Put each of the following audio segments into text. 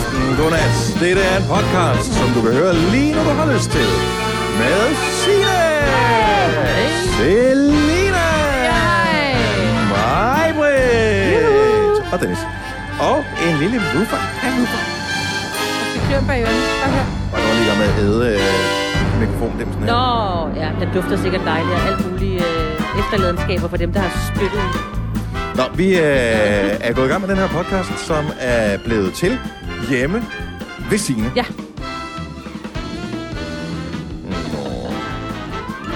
aften, godnat. Dette er en podcast, som du kan høre lige når du har lyst til. Med Signe, Selina, mig, og Dennis. Og en lille woofer. En woofer. Det klør bag hør. Og nu er lige med at æde øh, mikrofondimsen her. Nå, ja, den dufter sikkert dejligt og alt mulige øh, efterladenskaber for dem, der har spyttet. Nå, vi øh, er gået i gang med den her podcast, som er blevet til hjemme ved Signe. Ja.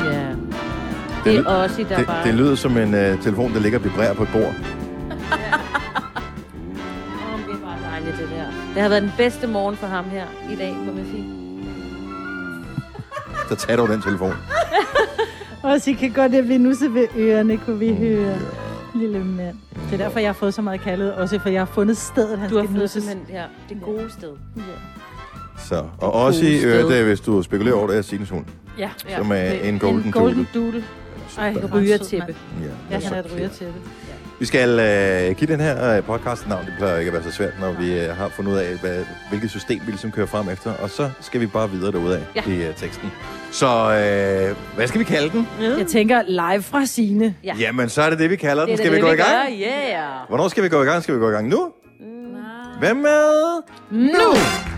Ja. Det er også der det, bare... det lyder som en øh, telefon, der ligger og vibrerer på et bord. Åh, det er bare dejligt, det der. Det har været den bedste morgen for ham her i dag, må man sige. Så tager du den telefon. Og så kan godt at vi nu så ved ørerne, kunne vi høre. Lille mand. Det er derfor, jeg har fået så meget kaldet. Også for jeg har fundet stedet, han Du har skal fundet nusses. simpelthen her, det gode sted. Ja. Så. Og også i øvrigt, øh, hvis du spekulerer over det, er Signes hund. Ja. Ja. Som er en golden, en golden doodle. doodle. Ej, er Rygertæppe. Ja, Ja, han er et rygertæppe. Vi skal øh, give den her øh, podcast navn. Det plejer ikke at være så svært, når vi øh, har fundet ud af, hvad, hvilket system vi ligesom kører frem efter. Og så skal vi bare videre derudad Ja. i øh, teksten. Så øh, hvad skal vi kalde den? Jeg tænker live fra Signe. Ja. Jamen, så er det det, vi kalder den. Det Skal vi det, gå i vi gang? gør, Yeah. Hvornår skal vi gå i gang? Skal vi gå i gang nu? Hvem med? Nu! Hjertelig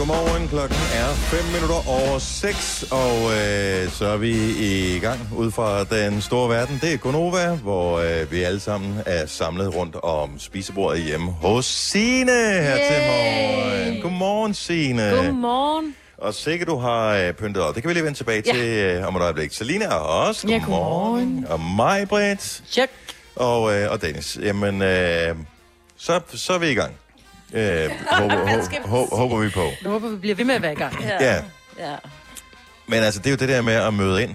godmorgen. Klokken er 5 minutter over 6, og øh, så er vi i gang ud fra den store verden. Det er Gonova, hvor øh, vi alle sammen er samlet rundt om spisebordet hjemme hos Signe her Yay! til morgen. Godmorgen, Signe. Godmorgen. Og sikkert du har øh, pyntet op. Det kan vi lige vende tilbage Ja. til øh, om et øjeblik. Selina er også. Ja, godmorgen. Og mig, Britt. Check. Og, øh, og Dennis. Jamen, øh, så, så er vi i gang. Øh, håber, håber, håber, vi på. Jeg håber, vi bliver ved med at være i gang. Ja. Ja. Men altså, det er jo det der med at møde ind.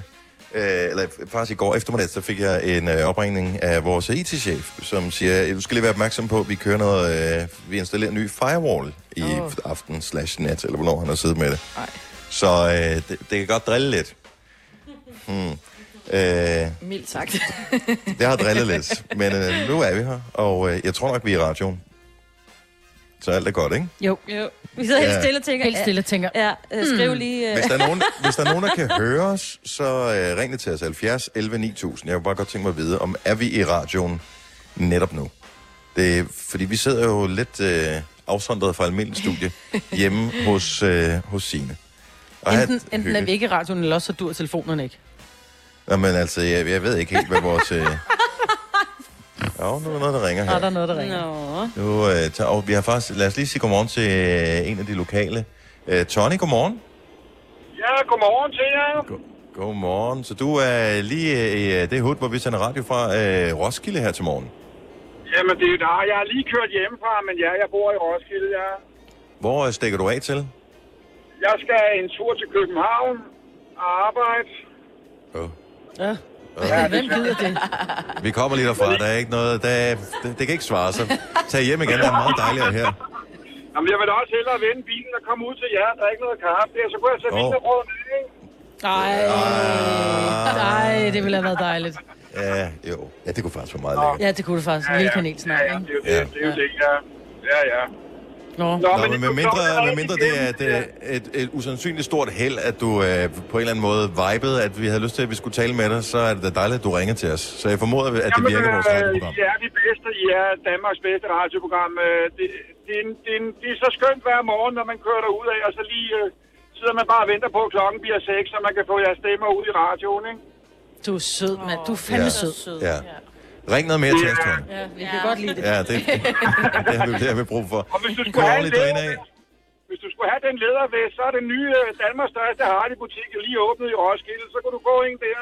Øh, eller faktisk i går eftermiddag, så fik jeg en øh, opringning af vores IT-chef, som siger, du skal lige være opmærksom på, at vi kører noget, øh, vi installerer en ny firewall i oh. aften slash nat, eller hvornår han har siddet med det. Ej. Så øh, det, det kan godt drille lidt. Hmm. Øh, Mildt sagt. det har drillet lidt, men øh, nu er vi her, og øh, jeg tror nok, vi er i radioen. Så alt er godt, ikke? Jo. Jo. Vi sidder helt Ja. stille og tænker. Helt stille tænker. Ja, øh, skriv lige... Øh, Hvis der, er nogen, hvis der er nogen, der kan høre os, så øh, ring det til os 70 11 9000. Jeg vil bare godt tænke mig at vide, om er vi i radioen netop nu? Det, er- fordi vi sidder jo lidt øh, afsondret fra almindelig studie hjemme hos, øh, hos Signe. Og Enten, enten er vi ikke i radioen, eller også så dur telefonerne ikke. Nå, men altså, jeg, jeg ved ikke helt, hvad vores... Øh... Jo, nu er der noget, der ringer der her. er noget, der ringer. Nå. Nu, øh, tager, og vi har faktisk... Lad os lige sige godmorgen til øh, en af de lokale. Øh, Tony, godmorgen. Ja, godmorgen til jer. Godmorgen. Så du er lige øh, i øh, det hud, hvor vi sender radio fra øh, Roskilde her til morgen. Jamen, det er der. Jeg har lige kørt hjemmefra, men ja, jeg bor i Roskilde, ja. Hvor øh, stikker du af til? Jeg skal en tur til København og arbejde. Oh. Ja. Ja, Hvem gider det? Vi kommer lige derfra. Der er ikke noget... Der er, det, det kan ikke svare sig. Tag hjem igen. Det er meget dejligere her. Jamen, jeg vil da også hellere vende bilen og komme ud til jer. Der er ikke noget kaffe der, så kunne jeg tage Åh. oh. ikke? Ej, ej, det ville have været dejligt. Ja, jo. Ja, det kunne faktisk være meget lækkert. Ja, det kunne det faktisk. En lille kanelsnegl, ja, ja, ikke? det er jo det, Ja. det, er jo det, ja. Ja, ja. Nå. Nå, Nå, men men det med kunne mindre, godt være med mindre det er et, øh, et, et usandsynligt stort held, at du øh, på en eller anden måde vibede, at vi havde lyst til, at vi skulle tale med dig, så er det da dejligt, at du ringer til os. Så jeg formoder, at det virker vores radioprogram. Ja, de bedste. I er Danmarks bedste radioprogram. Øh, Det, det, er en- det, er en- det er så skønt hver morgen, når man kører derud af, og så lige øh, sidder man bare og venter på, at klokken bliver 6, så man kan få jeres stemmer ud i radioen, ikke? Du er sød, mand. Du er fandme Ja. sød. Sød. Ja. Ring noget mere til os, Tony. Ja, vi kan godt lide det. Ja, det, det har vi, det har vi brug for. Og hvis du skulle have en drine af. leder, hvis du skulle have den ledervest, så er den nye øh, Danmarks største Hardy-butik jo lige åbnet i Roskilde, så kunne du gå ind der.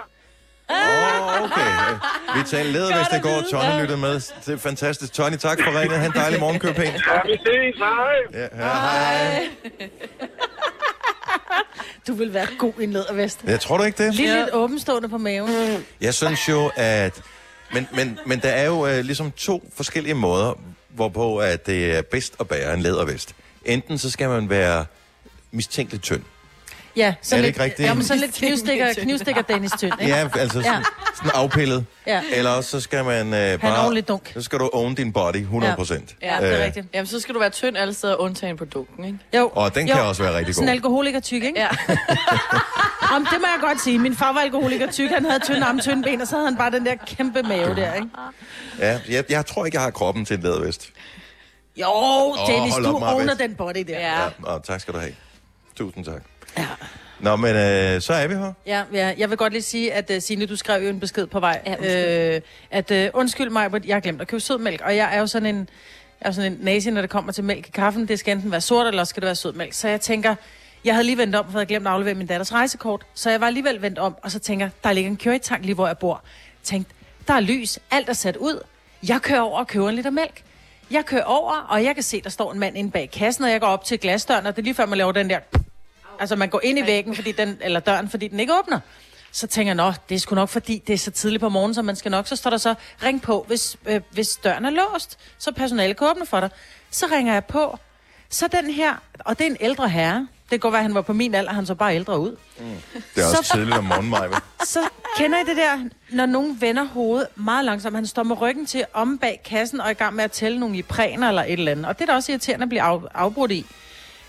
Åh, oh, okay. Vi talte leder, hvis det går. Tony lytter med. Det er fantastisk. Tony, tak for ringet. Ha' en dejlig morgen, pænt. Ja, vi ses, hej. Ja, ja, hej. Du vil være god i en lædervest. Jeg tror du ikke det? Lige lidt åbenstående på maven. Jeg synes jo, at... Men, men, men der er jo øh, ligesom to forskellige måder, hvorpå at det er bedst at bære en lædervest. Enten så skal man være mistænkeligt tynd. Ja, sådan det lidt, ikke rigtigt? Ja, men sådan lidt knivstikker, knivstikker Dennis Tynd, ikke? Ja, altså sådan, sådan afpillet. Ja. Eller også så skal man øh, bare... dunk. Så skal du own din body 100 procent. Ja, det er rigtigt. Jamen, så skal du være tynd alle steder, undtagen på dunken, ikke? Jo. Og den kan Jo. også være rigtig Sådan en god. alkoholiker tyk, ikke? Ja. Om det må jeg godt sige. Min far var alkoholiker tyk. Han havde tynde arme, tynde ben, og så havde han bare den der kæmpe mave der, ikke? Ja, jeg, jeg tror ikke, jeg har kroppen til en lædervest. Jo, Dennis, hold du op, owner den body der. Ja. Ja, og tak skal du have. Tusind tak. Ja. Nå, men øh, så er vi her. Ja, ja, jeg vil godt lige sige, at uh, Signe, du skrev jo en besked på vej. Ja, undskyld. øh, at uh, undskyld mig, jeg har glemt at købe sødmælk. Og jeg er jo sådan en, jeg er sådan en nazi, når det kommer til mælk i kaffen. Det skal enten være sort, eller også skal det være sødmælk. Så jeg tænker, jeg havde lige vendt om, for jeg havde glemt at aflevere min datters rejsekort. Så jeg var alligevel vendt om, og så tænker der ligger en currytank lige, hvor jeg bor. Tænkte, der er lys, alt er sat ud. Jeg kører over og køber en liter mælk. Jeg kører over, og jeg kan se, der står en mand inde bag kassen, og jeg går op til glasdøren, og det er lige før, man laver den der... Altså, man går ind i væggen, fordi den, eller døren, fordi den ikke åbner. Så tænker jeg, nå, det er sgu nok, fordi det er så tidligt på morgenen, så man skal nok. Så står der så, ring på, hvis, øh, hvis døren er låst, så personalet kan åbne for dig. Så ringer jeg på. Så den her, og det er en ældre herre. Det kan godt være, at han var på min alder, han så bare ældre ud. Det er også Så- tidligt om morgenen, Maja. Så kender I det der, når nogen vender hovedet meget langsomt. Han står med ryggen til om bag kassen og er i gang med at tælle nogle ipræner eller et eller andet. Og det er da også irriterende at blive af, afbrudt i.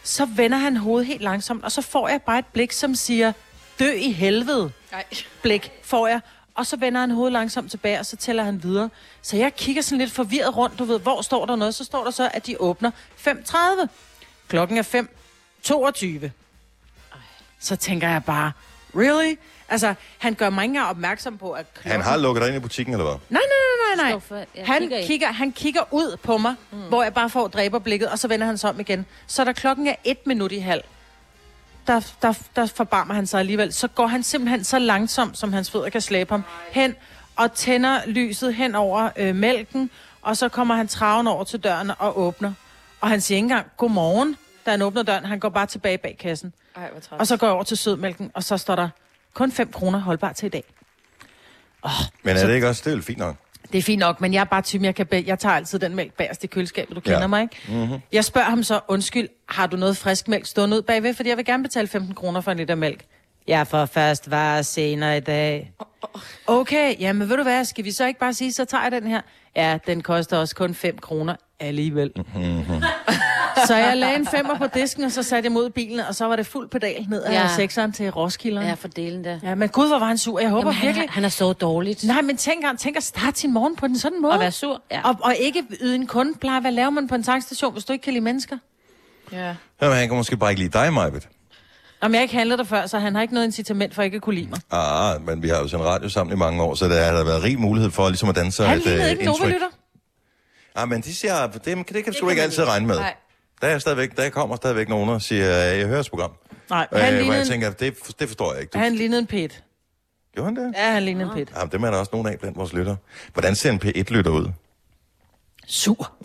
Så vender han hovedet helt langsomt, og så får jeg bare et blik, som siger, dø i helvede. Nej. Blik får jeg. Og så vender han hovedet langsomt tilbage, og så tæller han videre. Så jeg kigger sådan lidt forvirret rundt, du ved, hvor står der noget? Så står der så, at de åbner 5.30. Klokken er 5.22. Så tænker jeg bare, really? Altså, han gør mig ikke engang opmærksom på, at klokken... Han har lukket dig ind i butikken, eller hvad? Nej, nej, nej, nej, nej. Han kigger han kigger ud på mig, mm. hvor jeg bare får dræberblikket, og så vender han sig om igen. Så da klokken er et minut i halv, der, der, der forbarmer han sig alligevel. Så går han simpelthen så langsomt, som hans fødder kan slæbe ham, hen og tænder lyset hen over øh, mælken, og så kommer han traven over til døren og åbner. Og han siger ikke engang, godmorgen, da han åbner døren. Han går bare tilbage bag kassen. Ej, hvor træt. Og så går jeg over til sødmælken, og så står der kun 5 kroner holdbar til i dag. Men er det ikke også? Det er fint nok. Det er fint nok, men jeg er bare typen, jeg, kan be- jeg tager altid den mælk bagerst i køleskabet, du kender Ja. mig, ikke? Mm-hmm. Jeg spørger ham så, undskyld, har du noget frisk mælk stående ud bagved? Fordi jeg vil gerne betale 15 kroner for en liter mælk. Jeg får først varer senere i dag. Okay, jamen ved du hvad, skal vi så ikke bare sige, så tager jeg den her? Ja, den koster også kun 5 kroner alligevel. Mm-hmm. så jeg lagde en femmer på disken, og så satte jeg mod bilen, og så var det fuld pedal ned af ja. Sekseren til Roskilde. Ja, for delen der. ja, men gud, hvor var han sur. Jeg håber Jamen, virkelig... han, han er så dårligt. Nej, men tænk, han tænk at starte sin morgen på den sådan måde. Og være sur. Ja. Og, og ikke yde en kundepleje. Hvad laver man på en tankstation, hvis du ikke kan lide mennesker? Ja. Jamen, han kan måske bare ikke lide dig, Majbet. Om jeg ikke handlede der før, så han har ikke noget incitament for ikke at kunne lide mig. Ah, men vi har jo sendt radio sammen i mange år, så der har der været rig mulighed for ligesom at danne sig Han et lignede øh, ikke en indtryk. Nova-lytter. Ah, men de siger, det, det, det kan du kan ikke altid regne med. Nej. Der, er stadigvæk, der kommer stadigvæk nogen og siger, jeg hører program. Nej, Øh, han, hvor lignede jeg tænker, det, det forstår jeg ikke. Du, han lignede en pet. Gjorde han det? Ja, han lignede en pet. Jamen, dem er der også nogen af blandt vores lytter. Hvordan ser en P1-lytter ud? Sur.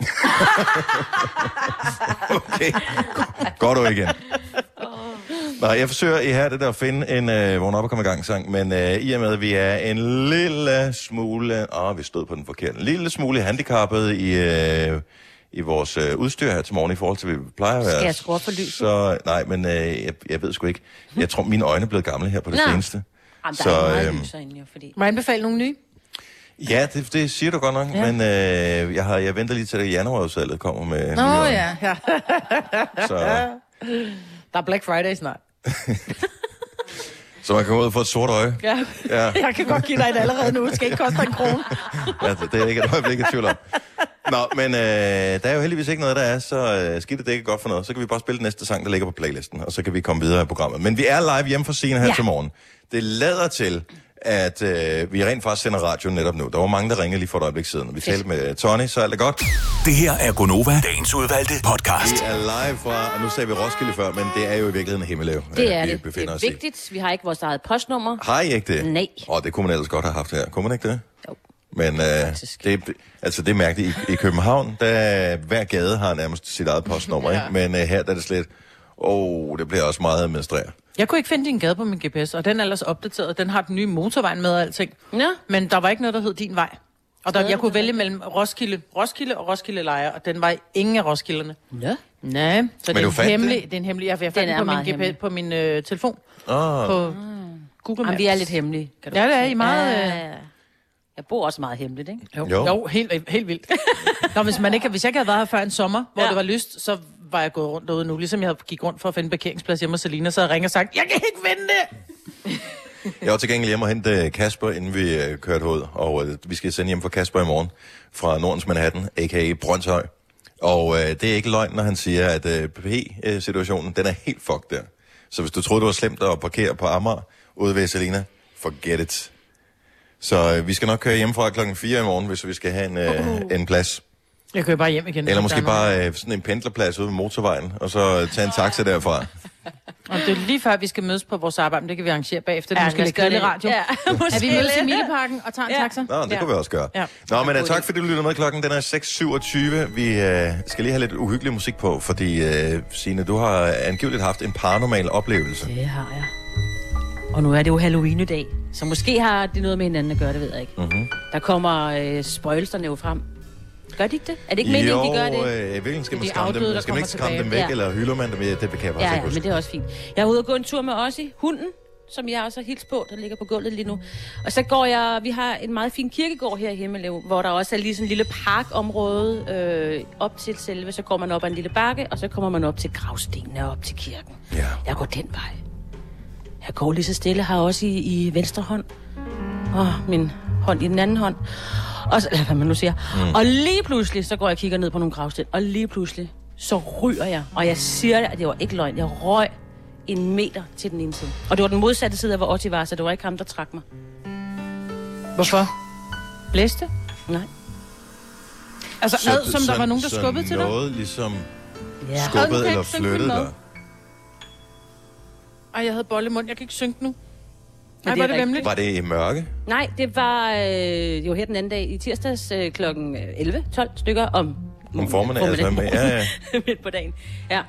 Okay, går du igen. Nej, jeg forsøger i her det der at finde en øh, vågn op og komme i gang sang, men øh, i og med, at vi er en lille smule, åh, vi stod på den forkerte, en lille smule handicappet i, øh, i vores øh, udstyr her til morgen i forhold til, hvad vi plejer at være. Skal jeg skrue for lyset? Så, nej, men øh, jeg, jeg ved sgu ikke. Jeg tror, mine øjne er blevet gamle her på det Nå. seneste. Jamen, der Så, er meget øhm, jo, fordi... Må jeg anbefale nogle nye? Ja, det, det siger du godt nok, ja. Men øh, jeg, har, jeg venter lige til, at januarudsalget kommer med Nå ja, ja. Så, Der er Black Friday snart. så man kan gå ud og få et sort øje. Ja. Ja. Jeg kan godt give dig et allerede nu. Det skal ikke koste en krone. Ja, det er ikke et øjeblik i tvivl om. Nå, men øh, der er jo heldigvis ikke noget, der er så øh, skidt, det ikke godt for noget. Så kan vi bare spille den næste sang, der ligger på playlisten, og så kan vi komme videre i programmet. Men vi er live hjemme fra scenen her. Ja. til morgen. Det lader til, at øh, vi rent faktisk sender radio netop nu. Der var mange, der ringede lige for et øjeblik siden. Vi talte med Tony, så alt er godt. Det her er Gonova, dagens udvalgte podcast. Vi er live fra, og nu sagde vi Roskilde før, men det er jo i virkeligheden Himmeløv, Det er vi det. Det befinder er os i. vigtigt. Vi har ikke vores eget postnummer. Har I ikke det? Nej. Og det kunne man ellers godt have haft her. Kunne man ikke det? Jo. Men øh, det, altså, det er mærkeligt. I, I København, der hver gade har nærmest sit eget postnummer, ja. ikke? Men øh, her der er det slet... Åh, oh, det bliver også meget administreret. Jeg kunne ikke finde din gade på min GPS, og den er ellers opdateret. Den har den nye motorvej med og alting. Ja. Men der var ikke noget, der hed din vej. Og der, jeg kunne vælge mellem Roskilde, Roskilde og Roskilde Lejre, og den var ingen af Roskilderne. Ja. Nej, så Men det er, fandt hemmelig, det? det er en hemmelig. Jeg, jeg fandt Den den på min, GPS, på min øh, telefon. Ah, På Google Maps. Jamen, vi er lidt hemmelige. Kan du Ja, det er. I meget, Ja, øh, ja, ja. Jeg bor også meget hemmeligt, ikke? Jo, Jo. jo. helt, helt vildt. Nå, hvis, man ikke, hvis jeg ikke havde været her før en sommer, hvor ja. det var lyst, så var jeg gået rundt derude nu. Ligesom jeg havde gik rundt for at finde en parkeringsplads hjemme hos Selina, så jeg ringet og sagt, jeg kan ikke finde det! Jeg var til gengæld hjemme og hente øh, Kasper, inden vi øh, kørte ud, og øh, vi skal sende hjem for Kasper i morgen fra Nordens Manhattan, a.k.a. Brøndshøj. Og øh, det er ikke løgn, når han siger, at øh, PP-situationen, den er helt fucked der. Så hvis du troede, det var slemt at parkere på Amager ude ved Selina, forget it. Så øh, vi skal nok køre hjemmefra klokken 4 i morgen, hvis vi skal have en, øh, en plads. Jeg kører bare hjem igen. Eller måske bare øh, sådan en pendlerplads ude ved motorvejen, og så øh, tage en taxa derfra. Og det er lige før, vi skal mødes på vores arbejde, men det kan vi arrangere bagefter. Det Ja, er måske lidt kedelig radio. Ja, måske Er vi mødes i. Mileparken og tager en Ja. taxa? Nå, det Ja. kunne vi også gøre. Ja. Nå, men uh, tak fordi du lytter med. Klokken den er 6.27. Vi uh, skal lige have lidt uhyggelig musik på, fordi uh, Signe, du har angiveligt haft en paranormal oplevelse. Det har jeg. Og nu er det jo Halloween i dag, så måske har det noget med hinanden at gøre, det ved jeg ikke. Mm-hmm. Der kommer øh, spøgelserne jo frem. Gør de ikke det? Er det ikke meningen, jo, de gør det? øh, i virkeligheden skal man skræmme dem. Skal man ikke skræmme dem væk. Ja. eller hylder man dem? Ja, det kan jeg Ja, ja, men det er også fint. Jeg er ude og gå en tur med Ossi, hunden, som jeg også har hils på, der ligger på gulvet lige nu. Og så går jeg, vi har en meget fin kirkegård her i Himmelev, hvor der også er lige sådan en lille parkområde øh, op til selve. Så går man op ad en lille bakke, og så kommer man op til gravstenene og op til kirken. Ja. Jeg går den vej. Jeg går lige så stille, har også i, i venstre hånd, og min hånd i den anden hånd. Og så, eller hvad man nu siger. Mm. Og lige pludselig, så går jeg og kigger ned på nogle gravsten, og lige pludselig, så ryger jeg. Og jeg siger, at det var ikke løgn. Jeg røg en meter til den ene side. Og det var den modsatte side af, hvor Otti var, så det var ikke ham, der trak mig. Hvorfor? Blæste? Nej. Altså, Så- ad, som der så- var nogen, der skubbede til dig? noget ligesom Ja. nu eller mad. dig. Ej, jeg havde bollemund. Jeg kan ikke synke nu. Nej, det var det vemmeligt? Var det i mørke? Nej, det var øh, jo her den anden dag i tirsdags øh, klokken 11, 12 stykker om... Om formiddagen? Altså, med, ja, ja. midt på dagen. Ja.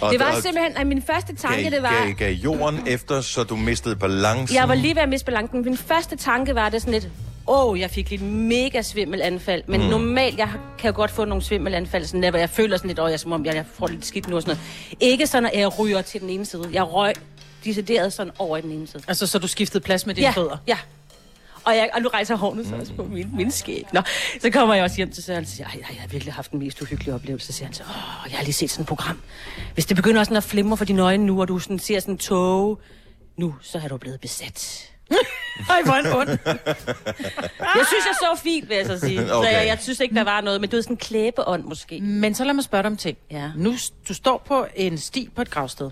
Og, Det var og simpelthen, at min første tanke, gav, det var... gav, gav jorden efter, så du mistede balancen? Jeg var lige ved at miste balancen. Min første tanke var det sådan lidt, åh, oh, jeg fik lidt mega svimmelanfald. Men mm. normalt, jeg kan jo godt få nogle svimmelanfald, sådan der, hvor jeg føler sådan lidt, åh, oh, jeg, som om jeg, jeg får lidt skidt nu og sådan noget. Ikke sådan, at jeg ryger til den ene side. Jeg røg decideret sådan over i den ene side. Altså, så du skiftede plads med dine ja, fødder? ja. Og, jeg, og nu rejser hårene så også på min, min skæg. Nå, så kommer jeg også hjem til Søren og siger, "Ej, ej, jeg har virkelig haft den mest uhyggelige oplevelse. Så siger han så, åh, jeg har lige set sådan et program. Hvis det begynder sådan at flimre for dine øjne nu, og du sådan ser sådan en tog, nu, så er du blevet besat. Ej, hvor en ond. Jeg synes, jeg så fint, vil jeg så sige. Okay. Så Okay. jeg, jeg synes ikke, der var noget, men du ved, sådan en klæbeånd måske. Men så lad mig spørge dig om ting. Ja. Nu, du står på en sti på et gravsted.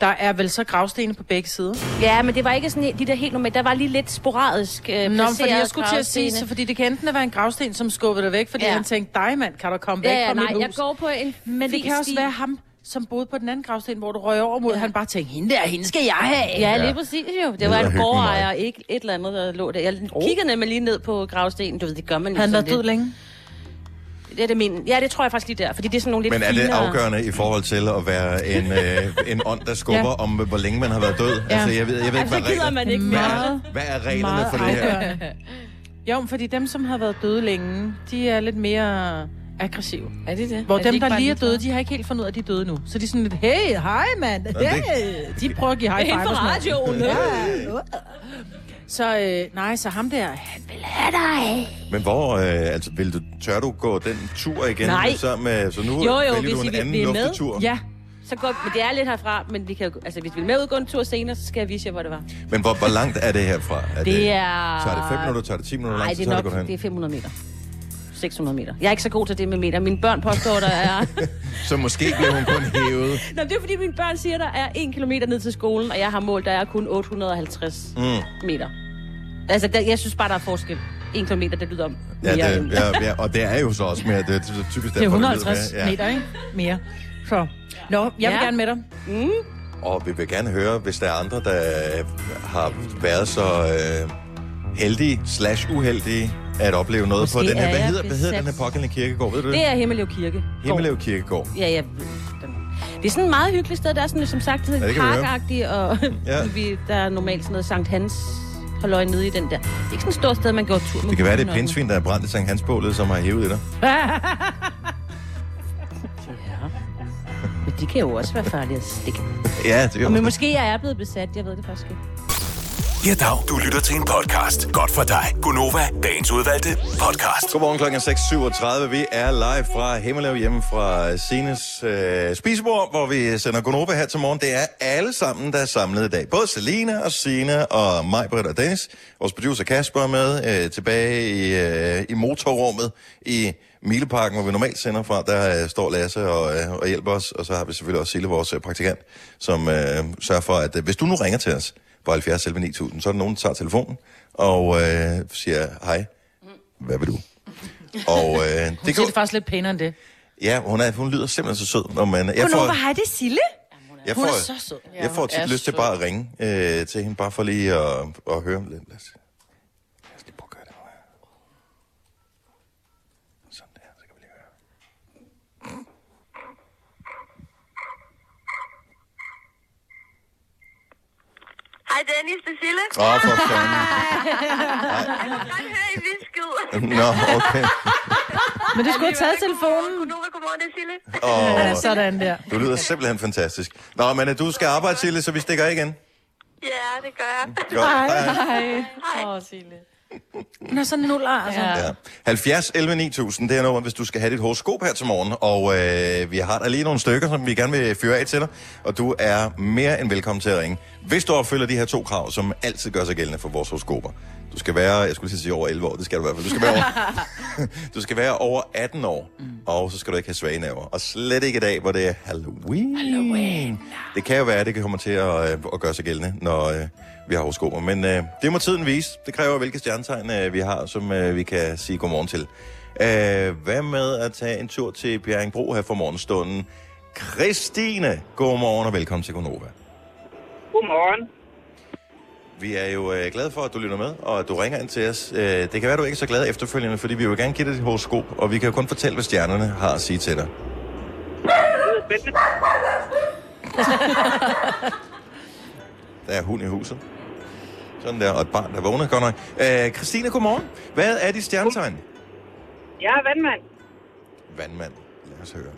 Der er vel så gravstene på begge sider? Ja, men det var ikke sådan de der helt normalt. Der var lige lidt sporadisk øh, Nå, fordi jeg skulle til at sige, så fordi det kan enten være en gravsten, som skubbede dig væk, fordi Ja. han tænkte, dig mand, kan du komme væk Ja, ja, fra nej, mit hus? jeg går på en Men det kan også sti. være ham, som boede på den anden gravsten, hvor du røg over mod, Ja. han bare tænkte, hende der, hende skal jeg have. Ja, Ja. lige præcis jo. Det var en gårdejer, ikke et eller andet, der lå der. Jeg kiggede nemlig lige ned på gravstenen. Du ved, det gør man jo Han sådan været død lidt. længe. Det er det min. Ja, det tror jeg faktisk lige der, fordi det er sådan nogle lidt Men er det finere... afgørende i forhold til at være en, øh, en ånd, der skubber ja. Om, hvor længe man har været død? Ja. Altså, jeg ved, jeg ved ikke, Altså, hvad, gider regler, man ikke hvad, mere. er, hvad er reglerne Meget for det her? Jo, fordi dem, som har været døde længe, de er lidt mere aggressive. Er det det? Hvor er dem, de der lige er døde, de har ikke helt fundet ud af, at de er døde nu. Så de er sådan lidt, hey, hej mand, det- hey. De prøver at give high Det er five sådan noget. radioen. Ja. Så øh, nej, så ham der, han vil have dig. Men hvor, øh, altså, vil du, tør du gå den tur igen? Nej. Så, med, så nu Jo, jo, hvis du en I vil- anden vil I med? Ja, Så går, men det er lidt herfra, men vi kan altså, hvis vi vil med ud gå en tur senere, så skal jeg vise jer, hvor det var. Men hvor, hvor langt er det herfra? Er Det er... Tager det 5 minutter, tager det 10 minutter? Nej, det er nok det, det er 500 meter. 600 meter. Jeg er ikke så god til det med meter. Mine børn påstår, der er... Så måske bliver hun kun hævet. Nå, det er fordi, mine børn siger, der er 1 kilometer ned til skolen, og jeg har målt, der er kun 850 Mm. meter. Altså, der, jeg synes bare, der er forskel. 1 kilometer, det lyder om Ja, mere det, ja, ja, og det er jo så også mere, det er typisk det er derfor, lyder 150 mere. meter, ikke? Mere. Så, nå, jeg vil Ja. gerne med dig. Og vi vil gerne høre, hvis der er andre, der har været så øh, heldige slash uheldige at opleve noget Måske på den her. er Hvad hedder, hvad hedder den her pågældende kirkegård? Ved du det? Det er Himmelev Kirke. Himmelev Kirkegård. Ja, ja. Det er sådan et meget hyggeligt sted. Der er sådan, som sagt, Ja, det kan parkagtigt, og Ja. vi, der er normalt sådan noget Sankt Hans holde øje nede i den der. Det er ikke sådan et stort sted, man går tur med Det kan være, det er pindsvin, der er brændt i Sankt Hansbålet, som har hævet i dig. Ja. Men de kan jo også være farlige at stikke. Ja, det Og men kan måske jeg er blevet besat, jeg ved det faktisk ikke. Ja, dag. Du lytter til en podcast. Godt for dig. Gunova, dagens udvalgte podcast. Godmorgen klokken 6.37. Vi er live fra Himmelev hjemme fra Sines øh, spisebord, hvor vi sender Gunova her til morgen. Det er alle sammen, der er samlet i dag. Både Selina og Sina og mig, Britt og Dennis. Vores producer Kasper er med øh, tilbage i, øh, i motorrummet i Mileparken, hvor vi normalt sender fra. Der øh, står Lasse og, øh, og hjælper os. Og så har vi selvfølgelig også Sille, vores øh, praktikant, som øh, sørger for, at øh, hvis du nu ringer til os på 70 11 9000, så er der nogen, der tager telefonen og øh, siger hej. Hvad vil du? Og øh, det Hun kan siger det faktisk lidt pænere end det. Ja, hun, er, hun lyder simpelthen så sød. Når man, jeg Godnova, får, hej, det er Sille. jeg Hun er får, så sød. jeg får tit lyst til bare at ringe øh, til hende, bare for lige at, at høre lidt. Lad os, lad os lige prøve at gøre det nu her. Sådan der, så kan vi lige høre. Hej Dennis, det er Sille. Åh, oh, for fanden. Jeg kan godt høre i. Nå, okay. Men du skulle have taget telefonen. Godnova, godmorgen, det er Sille. Oh, Sådan der. du lyder simpelthen fantastisk. Nå, men øh, du skal arbejde, Sille, så vi stikker af igen. Ja, det gør jeg. Godt. Hej. Hej. Åh, Signe. Hun er sådan nuller, altså. Ja. Ja. 70 11 9000, det er nummer, hvis du skal have dit horoskop her til morgen. Og øh, vi har der lige nogle stykker, som vi gerne vil fyre af til dig. Og du er mere end velkommen til at ringe. Hvis du opfylder de her to krav, som altid gør sig gældende for vores horoskoper. Du skal være, jeg skulle lige sige over 11 år, det skal du i hvert fald. Du skal være over, du skal være over 18 år, mm. og så skal du ikke have svage nerver. Og slet ikke i dag, hvor det er Halloween. Halloween. Det kan jo være, at det kan komme til at, øh, at gøre sig gældende, når øh, vi har horoskoper. Men øh, det må tiden vise. Det kræver, hvilke stjernetegn øh, vi har, som øh, vi kan sige godmorgen til. Øh, hvad med at tage en tur til Bjerringbro her for morgenstunden? Christine, godmorgen og velkommen til Gonova. Godmorgen. Vi er jo øh, glade for, at du lytter med, og at du ringer ind til os. Øh, det kan være, du ikke er så glad efterfølgende, fordi vi vil gerne give dig dit horoskop, og vi kan jo kun fortælle, hvad stjernerne har at sige til dig. Der er hund i huset. Sådan der, og et barn, der vågner godt nok. Øh, Christine, godmorgen. Hvad er dit stjernetegn? Jeg er vandmand. Vandmand. Lad os høre.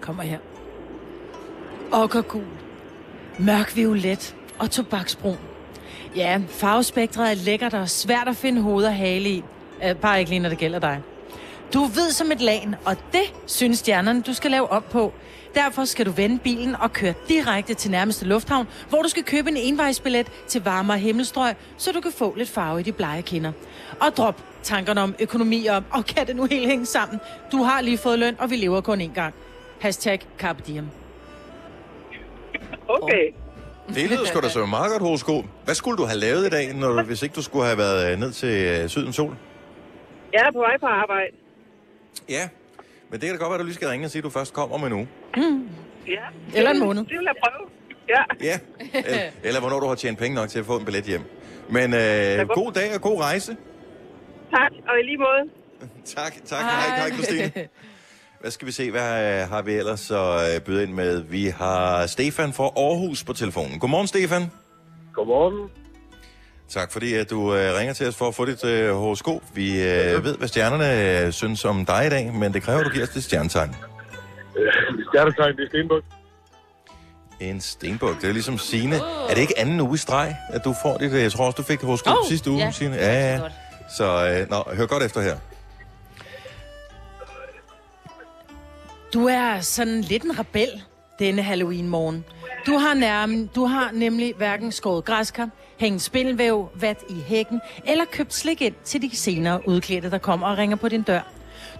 Kommer her. Okkergul. Mørk violet og tobaksbrun. Ja, farvespektret er lækkert og svært at finde hoved og hale i. Øh, bare ikke lige, når det gælder dig. Du er hvid som et lagen, og det synes stjernerne, du skal lave op på. Derfor skal du vende bilen og køre direkte til nærmeste lufthavn, hvor du skal købe en envejsbillet til varmere himmelstrøg, så du kan få lidt farve i de blege kinder. Og drop tankerne om økonomi og, og kan det nu helt hænge sammen? Du har lige fået løn, og vi lever kun én gang. Hashtag Carpe Diem. Okay. Det lyder sgu da et meget godt horoskop. Hvad skulle du have lavet i dag, når du, hvis ikke du skulle have været øh, ned til øh, Sydens Sol? Jeg er på vej på arbejde. Ja, men det kan da godt være, at du lige skal ringe og sige, at du først kommer om en uge. Ja. Eller en måned. Det vil jeg prøve. Ja. Ja, eller, eller hvornår du har tjent penge nok til at få en billet hjem. Men øh, god dag og god rejse. Tak, og i lige måde. Tak, tak. Hej, hej Christine. Hvad skal vi se, hvad øh, har vi ellers så øh, byde ind med? Vi har Stefan fra Aarhus på telefonen. Godmorgen, Stefan. Godmorgen. Tak fordi at du øh, ringer til os for at få dit øh, horoskop. Vi øh, ved, hvad stjernerne øh, synes om dig i dag, men det kræver, at du giver os dit stjernetegn. Stjernetegn, det er Stenbuk. En stenbuk. Det er ligesom Signe. Er det ikke anden uge i streg, at du får dit... øh, Jeg tror også, du fik horoskop Åh, sidste uge, ja. Signe. Det Ja, ja. Så øh, nå, hør godt efter her. Du er sådan lidt en rebel denne Halloween-morgen. Du har, nærmen, du har nemlig hverken skåret græskar, hængt spindelvæv, vat i hækken, eller købt slik ind til de senere udklædte, der kommer og ringer på din dør.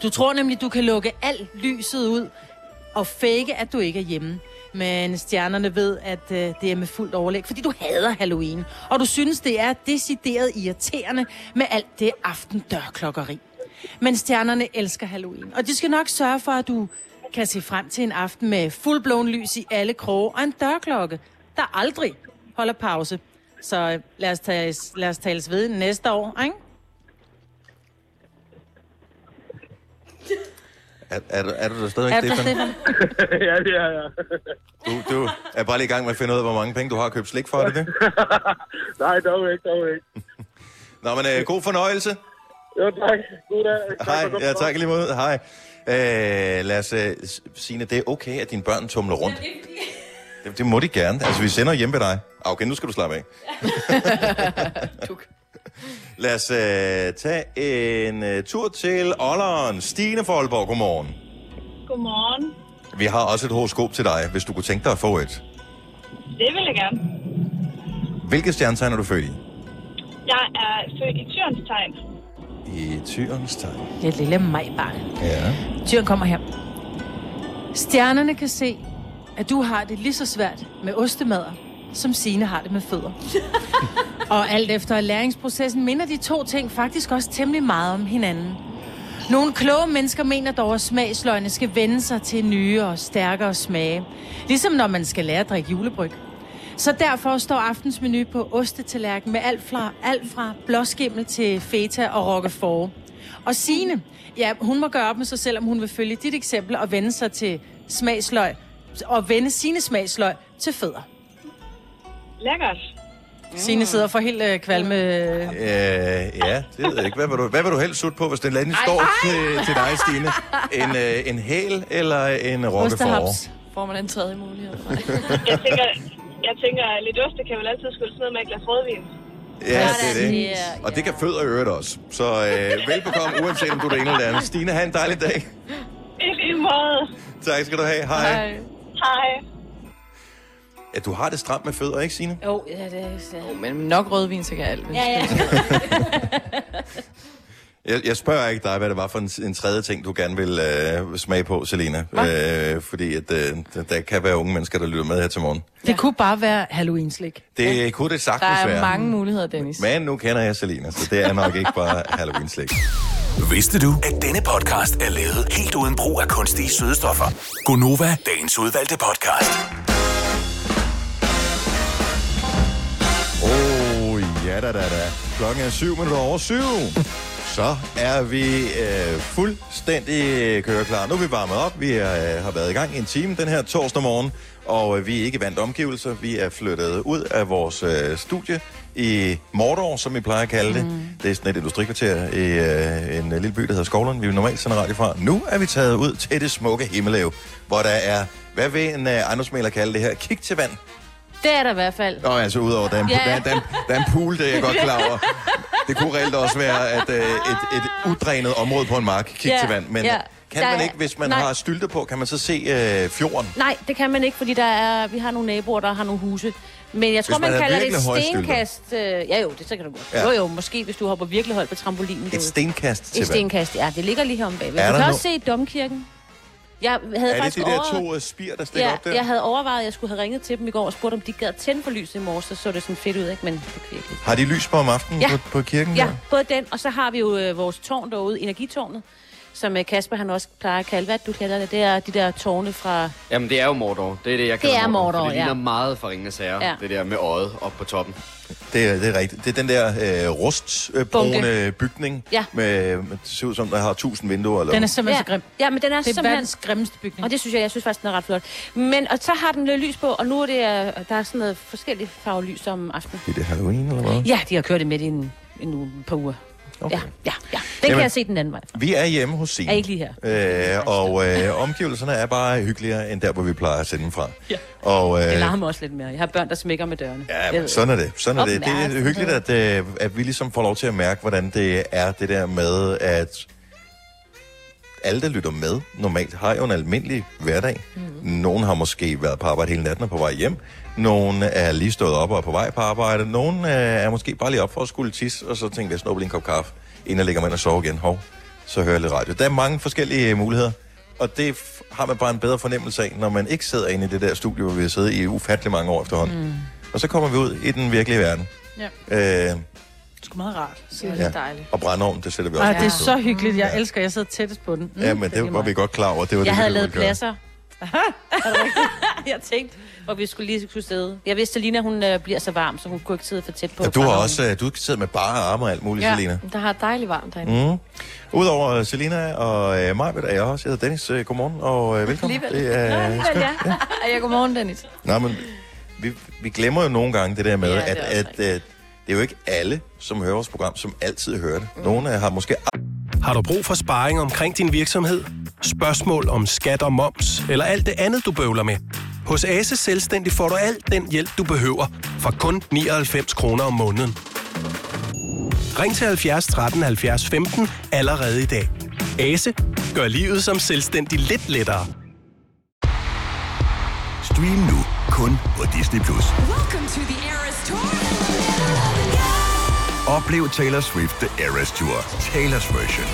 Du tror nemlig, du kan lukke alt lyset ud og fake, at du ikke er hjemme. Men stjernerne ved, at øh, det er med fuldt overlæg, fordi du hader Halloween. Og du synes, det er decideret irriterende med alt det aftendørklokkeri. Men stjernerne elsker Halloween, og de skal nok sørge for, at du kan se frem til en aften med fuldblåen lys i alle kroge og en dørklokke, der aldrig holder pause. Så øh, lad os, tales, lad os tales ved næste år, ikke? Er, er, du- er du der stadigvæk, Er du Stefan? Stefan? ja, det er jeg. Du, du er bare lige i gang med at finde ud af, hvor mange penge du har købt slik for, er det det? Nej, dog ikke, dog ikke. Nå, men øh, god fornøjelse. Jo, tak. God dag. Hej, ja, tak lige måde. Hej. Øh, lad os, øh, Signe, det er okay, at dine børn tumler rundt. Det, det må de gerne. Altså, vi sender hjem ved dig. Ah, Okay, nu skal du slappe af. Lad os øh, tage en øh, tur til Olleren. Stine fra Aalborg, godmorgen. Godmorgen. Vi har også et horoskop til dig, hvis du kunne tænke dig at få et. Det vil jeg gerne. Hvilket stjernetegn er du født i? Jeg er født i tyrens tegn. I tyrens tegn. Det lille majbarn. Ja. Tyren kommer her. Stjernerne kan se, at du har det lige så svært med ostemader, som Sine har det med fødder. og alt efter læringsprocessen minder de to ting faktisk også temmelig meget om hinanden. Nogle kloge mennesker mener dog, at smagsløgene skal vende sig til nye og stærkere smage. Ligesom når man skal lære at drikke julebryg. Så derfor står aftens menu på ostetallerken med alt fra, alt fra blåskimmel til feta og roquefort. Og Signe, ja, hun må gøre op med sig selv, om hun vil følge dit eksempel og vende sig til smagsløg, og vende sine smagsløg til fødder. Lækkert. Signe sidder for helt øh, kvalme... Øh, ja, det ved jeg ikke. Hvad vil du, hvad vil du helst sutte på, hvis den landing står til, til dig, Stine? En, øh, en hæl eller en roquefort? ostehaps. Får man en tredje mulighed? Jeg tænker, jeg tænker, at lidt oste kan vel altid skylde sådan noget med et glas rødvin. Ja, det er det. Og det kan fødder i øvrigt også. Så øh, velbekomme, uanset om du er det ene eller det andet. Stine, have en dejlig dag. I lige måde. Tak skal du have. Hej. Hej. Hej. Ja, du har det stramt med fødder, ikke Signe? Jo, ja, det er... det- Men nok rødvin, så kan alt. Ja, ja. Jeg, jeg spørger ikke dig, hvad det var for en, en tredje ting, du gerne vil øh, smage på, Selina. Øh, fordi at, øh, der, der kan være unge mennesker, der lytter med her til morgen. det kunne bare være Halloween-slik. Det ja. kunne det Der sagtens er være. mange muligheder, Dennis. Men nu kender jeg Selina, så det er nok ikke bare Halloween-slik. Vidste du, at denne podcast er lavet helt uden brug af kunstige sødestoffer? Gonova, dagens udvalgte podcast. Åh, oh, ja da da da. Klokken er syv minutter over syv. Så er vi øh, fuldstændig køreklar. Nu er vi varmet op. Vi er, øh, har været i gang i en time den her torsdag morgen, og øh, vi er ikke vant omgivelser. Vi er flyttet ud af vores øh, studie i Mordor, som vi plejer at kalde det. Mm. Det er sådan et industrikvarter i øh, en lille by, der hedder Skovlund. Vi er normalt sender radio fra. Nu er vi taget ud til det smukke Himmelev, hvor der er, hvad vil en øh, ejendomsmaler kalde det her, kig til vand. Det er der i hvert fald. Nå, altså udover, der er en, Ja. der, er- der, er der er en pool, det er jeg godt klar over. Det kunne reelt også være at, øh, et, et udrænet område på en mark, kig Ja, til vand. Men ja. kan Der man ikke, hvis man nej. har stylte på, kan man så se øh, fjorden? Nej, det kan man ikke, fordi der er, vi har nogle naboer, der har nogle huse. Men jeg tror, man man, havde kalder det et stenkast. Øh, ja jo, det så kan du godt. Ja. Jo jo, måske hvis du hopper virkelig højt på trampolinen. Et stenkast til Et stenkast, ja. Det ligger lige her om bagved. Er Du kan også se domkirken. Jeg havde Er det faktisk de der over... to øh, spir, der stikker Ja, op der? jeg havde overvejet, at jeg skulle have ringet til dem i går og spurgt, om de gad tænde for lyset i morges, så så det sådan fedt ud, ikke? Men det ikke. Har de lys på om aftenen Ja. på, på kirken? Ja, der? både den, og så har vi jo øh, vores tårn derude, energitårnet, som øh, Kasper han også plejer at kalde. Hvad det, du kalder det? Det er de der tårne fra... Jamen, det er jo Mordor. Det er det, jeg kalder er Mordor, for Det ja. ligner meget for Ringenes Herre. Ja. Det der med øjet op på toppen. Det, er, det er rigtigt. Det er den der øh, rustbrune Bunke. bygning. Ja. Med, med, det ser ud som, der har tusind vinduer. Eller Den er simpelthen så grim. Ja, men den er, Det er simpelthen... verdens grimmeste bygning. Og det synes jeg, jeg synes faktisk, den er ret flot. Men, og så har den lidt lys på, og nu er det, øh, der er sådan noget forskellige farvelys om aftenen. Det er det Halloween, eller hvad? Ja, de har kørt det med i en, en uge, par uger. Okay. Ja, ja, ja. Den Jamen- kan jeg se den anden vej. Vi er hjemme hos Signe. Er ikke lige her. Øh, og øh, omgivelserne er bare hyggeligere, end der, hvor vi plejer at sende dem fra. Ja. Og, øh, Det larmer også lidt mere. Jeg har børn, der smækker med dørene. Ja, men sådan er det. Sådan er det. Det er hyggeligt, at, øh, at vi ligesom får lov til at mærke, hvordan det er det der med, at alle, der lytter med, normalt har jo en almindelig hverdag. Mm. Nogle har måske været på arbejde hele natten og på vej hjem. Nogle er lige stået op og er på vej på arbejde. Nogle øh, er måske bare lige op for at skulle tisse, og så tænker jeg, snupper lige en kop kaffe, inden jeg lægger mig ind og sover igen. Hov, så hører jeg lidt radio. Der er mange forskellige øh, muligheder, og det har man bare en bedre fornemmelse af, når man ikke sidder inde i det der studie, hvor vi har siddet i ufattelig mange år efterhånden. Mm. Og så kommer vi ud i den virkelige verden. Ja. Øh, sgu meget rart. Det er Ja. dejligt. og brændeovn, det sætter vi også Ej, det er så hyggeligt. Jeg elsker, at jeg sidder tættest på den. Mm, Ja, men det er var vi godt klar over. Det var Jeg det, havde lavet pladser. Er det rigtigt? jeg tænkte, hvor vi skulle lige skulle sidde. Jeg vidste, at Lina, hun øh, bliver så varm, så hun kunne ikke sidde for tæt på. Ja, du har også øh, du sidder med bare arme og alt muligt, Ja, Selina. der har dejligt varmt derinde. Mm. Udover øh, Selina og øh, Majbet er jeg også. Jeg hedder Dennis. Øh, godmorgen og øh, velkommen. Alligevel. Det er, Alligevel, ja. ja, godmorgen, Dennis. Nå, men vi, vi glemmer jo nogle gange det der med, Ja, ja, det at, at, at det er jo ikke alle, som hører vores program, som altid hører det. Nogle har måske... Har du brug for sparring omkring din virksomhed? Spørgsmål om skat og moms, eller alt det andet, du bøvler med? Hos Ase Selvstændig får du alt den hjælp, du behøver, for kun 99 kroner om måneden. Ring til 70 13 70 15 allerede i dag. Ase gør livet som selvstændig lidt lettere. Stream nu kun på Disney+. Plus. Oplev Taylor Swift The Eras Tour, Taylor's version.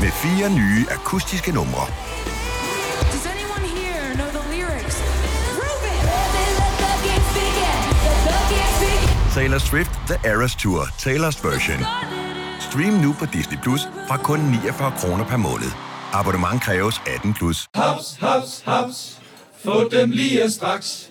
Med fire nye akustiske numre. Taylor Swift The Eras Tour, Taylor's version. Stream nu på Disney Plus fra kun 49 kroner per måned. Abonnement kræves 18 plus. Haps, haps, haps. Få dem lige straks.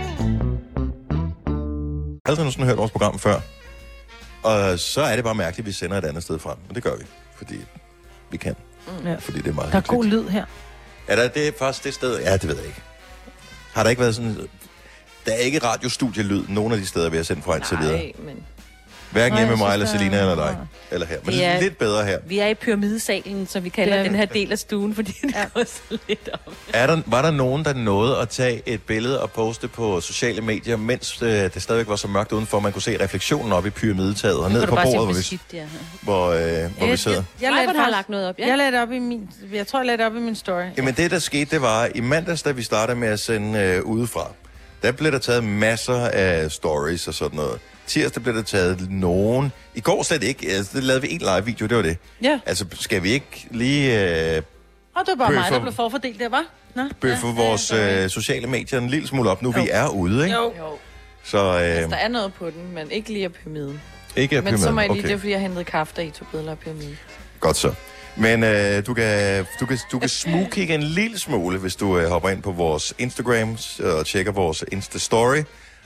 Jeg har aldrig nogensinde hørt vores program før. Og så er det bare mærkeligt, at vi sender et andet sted frem. Men det gør vi, fordi vi kan. Ja. Fordi det er meget Der er hyggeligt. god lyd her. Er der det er faktisk det sted? Ja, det ved jeg ikke. Har der ikke været sådan... Der er ikke radiostudielyd nogen af de steder, vi har sendt fra indtil videre. Nej, men... Hverken hjemme jeg med mig, eller Selina, er- eller dig. Eller her. Men Det er lidt bedre her. Vi er i pyramidesalen, som vi kalder er- den her del af stuen, fordi det ja. går så lidt op. Er der, var der nogen, der nåede at tage et billede og poste på sociale medier, mens øh, det stadigvæk var så mørkt udenfor, man kunne se refleksionen op i pyramidetaget og ned på bordet, hvor vi, ja. hvor, øh, hvor vi sidder? Jeg, Majbert har faktisk- lagt noget op, ja. Jeg lagde det op i min... Jeg tror, jeg lagde det op i min story. Jamen det, der skete, det var, i mandags, da vi startede med at sende øh, udefra, der blev der taget masser af stories og sådan noget. Tirsdag blev der taget nogen. I går slet ikke. Altså, det lavede vi en live-video, det var det. Ja. Altså, skal vi ikke lige øh, Og det var bare mig, der blev forfordelt der, var? Nå. bøffe ja, vores øh, sociale medier en lille smule op, nu vi Jo. er ude, ikke? Jo. Jo. Så øh, Altså, der er noget på den, men ikke lige af pyramiden. ikke af Men så må jeg lige, okay. det er fordi, jeg hentede kaffe, da I tog billeder af pyramiden. Godt så. Men øh, du kan, du kan, du kan smugkigge en lille smule, hvis du øh, hopper ind på vores Instagram og tjekker vores Insta-story.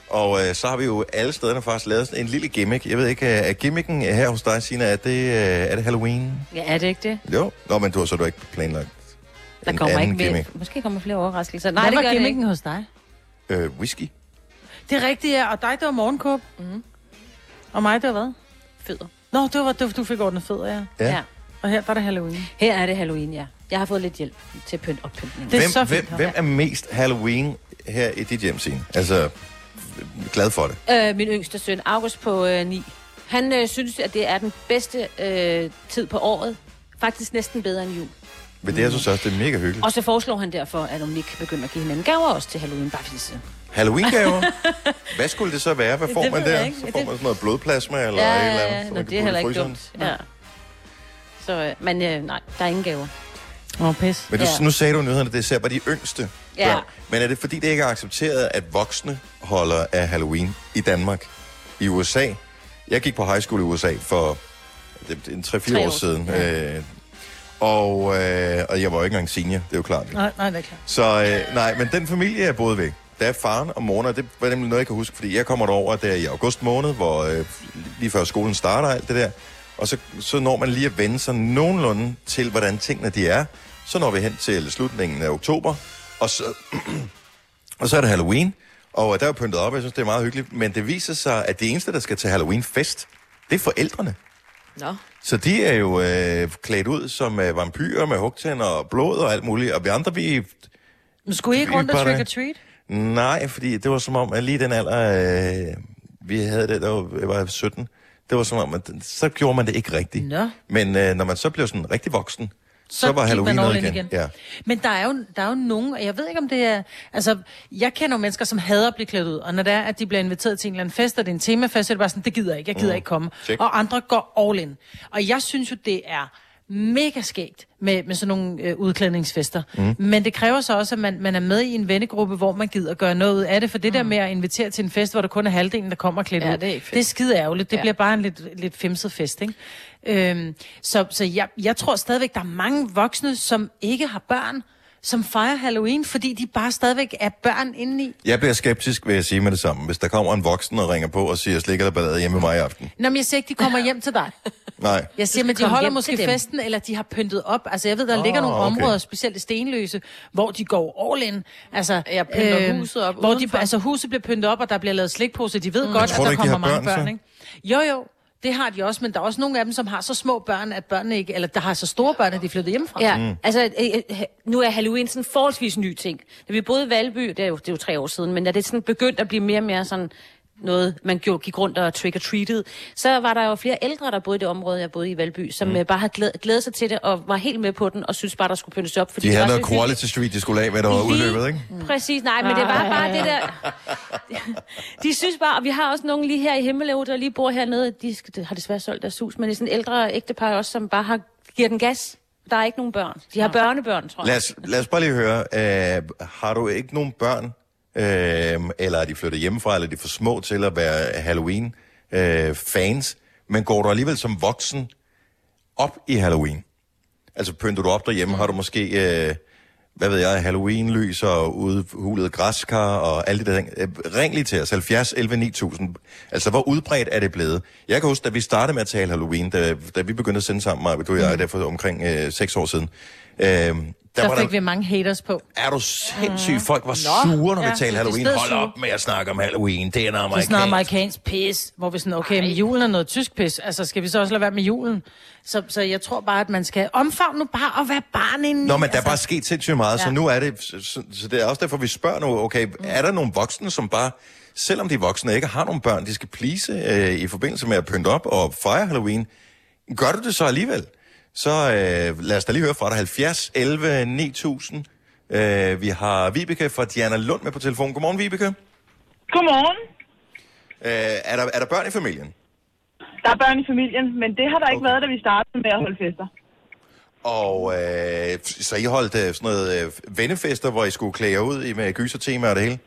Og øh, så har vi jo alle stederne faktisk lavet sådan en lille gimmick. Jeg ved ikke, øh, er gimmicken her hos dig, Sina, er det, øh, er det Halloween? Ja, er det ikke det? Jo. Nå, men du har så du ikke planlagt Der en kommer anden ikke mere. gimmick. Måske kommer flere overraskelser. Nej, Hvad det var gør det gimmicken ikke. hos dig? Øh, whisky? Det er rigtigt, ja. Og dig, det var morgenkåb. Mm. Og mig, det var hvad? Fødder. Nå, det var, det var du fik ordnet fødder, ja. Ja. Ja. Og her der er det Halloween. Her er det Halloween, ja. Jeg har fået lidt hjælp til pynt oppyntning. Det er hvem, så hvem, fint. hvem er mest Halloween her i dit hjem, Signe? Altså, glad for det. Øh, min yngste søn, August på øh, 9. Han øh, synes, at det er den bedste øh, tid på året. Faktisk næsten bedre end jul. Men det, jeg synes også, det er mega hyggeligt. Og så foreslår han derfor, at om vi ikke begynder at give hinanden gaver også til Halloween. Bare fordi så... Halloween-gaver? Hvad skulle det så være? Hvad får Det man der? ikke. Så får man sådan noget blodplasma eller ja, et eller andet? ja. det er heller ikke dumt. Ja. Så, øh, men øh, nej, der er ingen gaver. Åh, oh, pis. Men du, Ja. nu sagde du nyhederne, at det er især bare de yngste Ja. børn. Men er det fordi, det ikke er accepteret, at voksne holder af Halloween i Danmark? I USA? Jeg gik på high school i USA for en 3-4 Tre år år siden. siden, Øh, og, øh, og jeg var jo ikke engang senior, det er jo klart. Nej, nej, det er klart. Så øh, nej, men den familie, jeg boede ved, der er faren og moren, og det var nemlig noget, jeg kan huske, fordi jeg kommer derover der i august måned, hvor øh, lige før skolen starter og alt det der, og så, så når man lige at vende sig nogenlunde til, hvordan tingene de er. Så når vi hen til slutningen af oktober, og så, og så er det Halloween, og der er pyntet op, jeg synes, det er meget hyggeligt, men det viser sig, at det eneste, der skal til Halloween-fest, det er forældrene. Nå. Så de er jo øh, klædt ud som øh, vampyrer med hugtænder og blod og alt muligt, og vi andre, vi Men skulle I ikke rundt og trick or treat? Nej, fordi det var som om, at lige den alder, øh, vi havde det, der var, jeg var 17, det var som om, at så gjorde man det ikke rigtigt. Nå. Men øh, når man så blev sådan rigtig voksen, så, så var Halloween noget igen. igen. Ja. Men der er, jo, der er jo nogen, og jeg ved ikke, om det er... Altså, jeg kender jo mennesker, som hader at blive klædt ud, og når det er, at de bliver inviteret til en eller anden fest, og det er en temafest, så er det bare sådan, det gider jeg ikke, jeg gider Mm. ikke komme. Check. Og andre går all in. Og jeg synes jo, det er mega skægt med, med sådan nogle øh, udklædningsfester. Mm. Mm. Men det kræver så også, at man, man er med i en vennegruppe, hvor man gider gøre noget ud af det. For det der med at invitere til en fest, hvor der kun er halvdelen, der kommer klædt Ja, ud, det er det er skide ærgerligt. Det Ja. bliver bare en lidt, lidt femset fest, ikke? Øhm, så så jeg, jeg tror stadigvæk, der er mange voksne, som ikke har børn, som fejrer Halloween, fordi de bare stadigvæk er børn indeni. Jeg bliver skeptisk, vil jeg sige med det samme. Hvis der kommer en voksen og ringer på og siger, slik eller ballade hjemme med mig i aften. Nå, men jeg siger ikke, de kommer hjem til dig. Nej. Jeg siger, Du men de holder måske festen, eller de har pyntet op. Altså, jeg ved, der oh, ligger nogle okay. områder, specielt i Stenløse, hvor de går all in. Altså, Jeg pynter huset op hvor de, udenfor. altså, huset bliver pyntet op, og der bliver lavet slikpose. De ved Mm. godt, tror at der ikke, de kommer har mange børn, børn, så? ikke? Jo, jo. Det har de også, men der er også nogle af dem, som har så små børn, at børnene ikke, eller der har så store børn, at de er flyttet hjemmefra. Ja, mm. altså øh, øh, nu er Halloween sådan en forholdsvis ny ting. Da vi boede i Valby, det er, jo, det er jo tre år siden, men da det sådan begyndt at blive mere og mere sådan noget, man gjorde, gik rundt og trick-or-treated, så var der jo flere ældre, der boede i det område, jeg boede i Valby, som mm. bare havde glædet, glædet sig til det, og var helt med på den, og synes bare, der skulle pyntes op. Fordi De det havde noget så hyggeligt. Quality Street, de skulle af, hvad der var udløbet, ikke? Præcis, nej, men det var bare det der... De synes bare, og vi har også nogen lige her i Himmeløv, der lige bor hernede, de skal- har desværre solgt deres hus, men det er sådan ældre ægtepar også, som bare har giver den gas. Der er ikke nogen børn. De har børnebørn, tror jeg. Lad os, lad os bare lige høre, øh, har du ikke nogen børn, øh, eller er de flyttet hjemmefra, eller er de for små til at være Halloween-fans, men går du alligevel som voksen op i Halloween? Altså pynter du op derhjemme, har du måske, øh, hvad ved jeg, Halloween-lys og udhulet græskar og alle de der ting. Øh, Ring lige til os, 70 11 9000. Altså, hvor udbredt er det blevet? Jeg kan huske, da vi startede med at tale Halloween, da, da vi begyndte at sende sammen, Maja, du og jeg, der for omkring øh, 6 år siden, øh, der, var fik der, vi mange haters på. er du sindssyg? Folk var sure, når vi talte Halloween. Hold op med at snakke om Halloween. Det er en Det er sådan amerikansk. amerikansk pis, hvor vi sådan, okay, men julen er noget tysk pis. Altså, skal vi så også lade være med julen? Så, så jeg tror bare, at man skal omfavne nu bare at være barn indeni. Nå, men der er altså, bare sket sindssygt meget, ja. så Ja. nu er det... Så, så, så det er også derfor, vi spørger nu, okay, er der nogle voksne, som bare, selvom de voksne ikke har nogle børn, de skal please øh, i forbindelse med at pynte op og fejre Halloween, gør du det så alligevel? Så øh, lad os da lige høre fra dig. 70 11 9000. Øh, vi har Vibeke fra Diana Lund med på telefon. Godmorgen, Vibeke. Godmorgen. Øh, er, der, er der børn i familien? Der er børn i familien, men det har der ikke været, da vi startede med at holde fester. Og øh, så I holdt øh, sådan noget øh, vennefester, hvor I skulle klæde jer ud i med gysertema og det hele?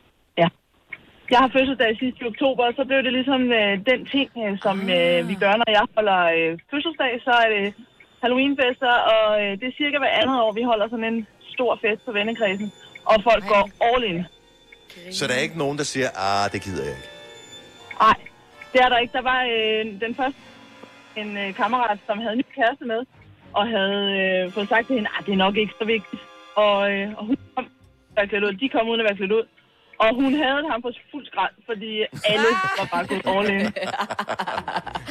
Jeg har fødselsdag sidst i oktober, og så blev det ligesom øh, den ting, øh, som øh, vi gør, når jeg holder øh, fødselsdag, så er det Halloweenfester, og øh, det er cirka hver andet år, vi holder sådan en stor fest på vennekredsen, og folk går all in. Så der er ikke nogen, der siger, ah, det gider jeg ikke. Nej, det er der ikke. Der var øh, den første en øh, kammerat, som havde en ny kæreste med, og havde øh, fået sagt til hende, at det er nok ikke så vigtigt. Og, øh, og hun kom være klædt ud. De kom uden at være klædt ud. Og hun havde ham på fuld skrald, fordi alle var bare gået all in.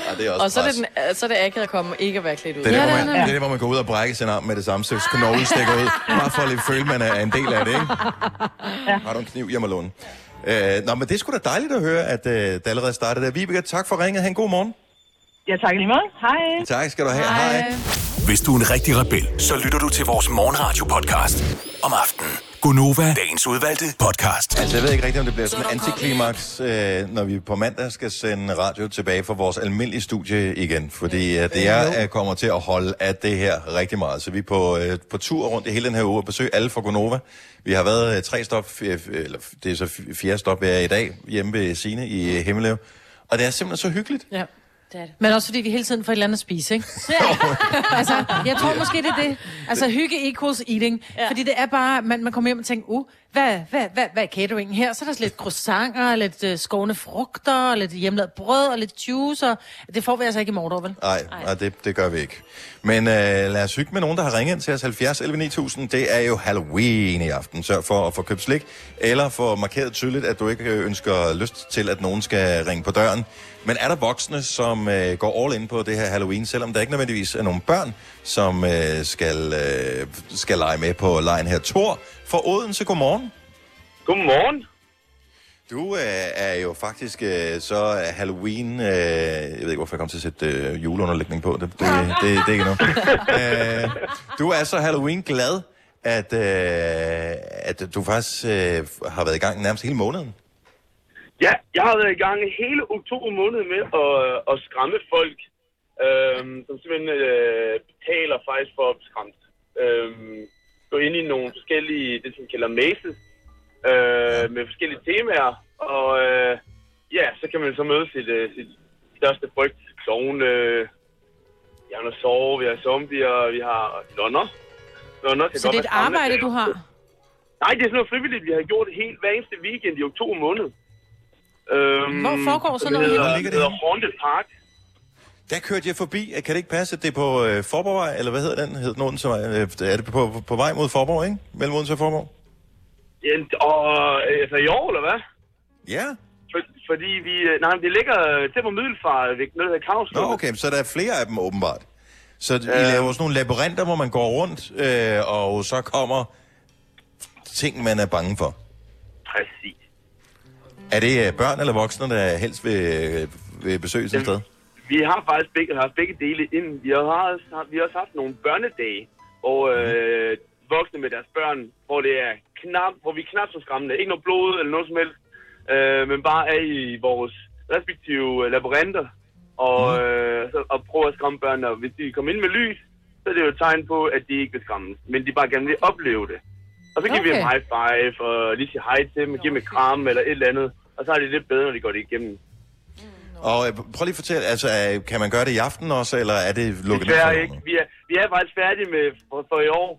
Ja, det er også Og så er det, den, så er det akavet at komme ikke at være klædt ud. Det er, der, hvor man, det er hvor man går ud og brækker sin arm med det samme, så knoglen stikker ud. Bare for at lige føle, man er en del af det, ikke? Ja. Har du en kniv hjemme alene? Øh, nå, men det er sgu da dejligt at høre, at øh, det allerede startede der. Vibeke, tak for ringet. Ha' en god morgen. Ja, tak lige måde. Hej. Tak skal du have. Hej. Hej. Hvis du er en rigtig rebel, så lytter du til vores morgenradio-podcast om aftenen. Gunova, dagens udvalgte podcast. Altså, jeg ved ikke rigtigt, om det bliver sådan en antiklimaks, øh, når vi på mandag skal sende radio tilbage for vores almindelige studie igen. Fordi øh, det er, øh, kommer til at holde af det her rigtig meget. Så vi er på, øh, på tur rundt i hele den her uge og besøge alle fra Gonova. Vi har været øh, tre stop, øh, eller det er så f- fjerde stop, vi er i dag, hjemme ved Sine i Himmeløv. Og det er simpelthen så hyggeligt. Ja. Det det. Men også fordi vi hele tiden får et eller andet at spise, ikke? altså, jeg tror måske, det er det. Altså, hygge equals eating. Ja. Fordi det er bare, man, man kommer hjem og tænker, uh, hvad, hvad, hvad, hvad er cateringen her? Så er der lidt croissanter, lidt uh, skåne frugter, lidt hjemmelavet brød og lidt juice. Og det får vi altså ikke i morgen, vel? Nej, nej det, det gør vi ikke. Men øh, lad os hygge med nogen, der har ringet ind til os 70 11 9000. Det er jo Halloween i aften. Sørg for at få købt slik, eller få markeret tydeligt, at du ikke øh, ønsker lyst til, at nogen skal ringe på døren. Men er der voksne, som øh, går all in på det her Halloween, selvom der ikke nødvendigvis er nogen børn, som øh, skal, øh, skal lege med på lejen her? Tor for Odense, godmorgen. Godmorgen. Du øh, er jo faktisk øh, så Halloween... Øh, jeg ved ikke, hvorfor jeg kom til at sætte øh, juleunderlægning på. Det, det, det, det er ikke noget. øh, du er så Halloween-glad, at, øh, at du faktisk øh, har været i gang nærmest hele måneden. Ja, jeg har været i gang hele oktober måned med at, at skræmme folk øhm, som simpelthen øh, betaler faktisk for at blive skræmt. Øhm, gå ind i nogle forskellige, det som kalder mazes, øh, med forskellige temaer, og øh, ja, så kan man så møde sit, øh, sit største frygt. Klovne, øh, vi har noget sove, vi har zombier, vi har kan Så godt det er et arbejde, du har? Nej, det er sådan noget frivilligt, vi har gjort helt hver eneste weekend i oktober måned. Øhm, Hvor foregår sådan noget hedder, henne? det hedder Haunted Park. Der kørte jeg forbi. Kan det ikke passe, at det er på øh, Forborgvej, eller hvad hedder den? Hed den Odense, øh, er det på, på, på vej mod Forborg, ikke? Mellem Odense og Forborg? Ja, og øh, altså i år, eller hvad? Ja. For, fordi vi... øh, Nej, men det ligger til på Middelfart, ved noget, der hedder Kavstrup. Nå, okay, så der er flere af dem åbenbart. Så I Ja. laver sådan nogle labyrinter, hvor man går rundt, øh, og så kommer ting, man er bange for. Præcis. Er det øh, børn eller voksne, der helst vil, øh, vil besøge sådan et sted? Vi har faktisk begge, haft begge dele ind. Vi har, også- vi har også haft nogle børnedage, hvor øh, voksne med deres børn, hvor det er knap, hvor vi er knap så skræmmende. Ikke noget blod eller noget som helst, øh, men bare er i vores respektive øh, labyrinter og, øh, så, og prøver at skræmme børnene. Og hvis de kommer ind med lys, så er det jo et tegn på, at de ikke vil skræmmes, men de bare gerne vil opleve det. Og så giver vi Okay. dem high five, og lige siger hej til dem, og giver dem et kram eller et eller andet. Og så er det lidt bedre, når de går det igennem. Og øh, prøv lige at fortælle, altså, øh, kan man gøre det i aften også, eller er det lukket ned Desværre for ikke. Vi er, vi er faktisk færdige med for, for i år.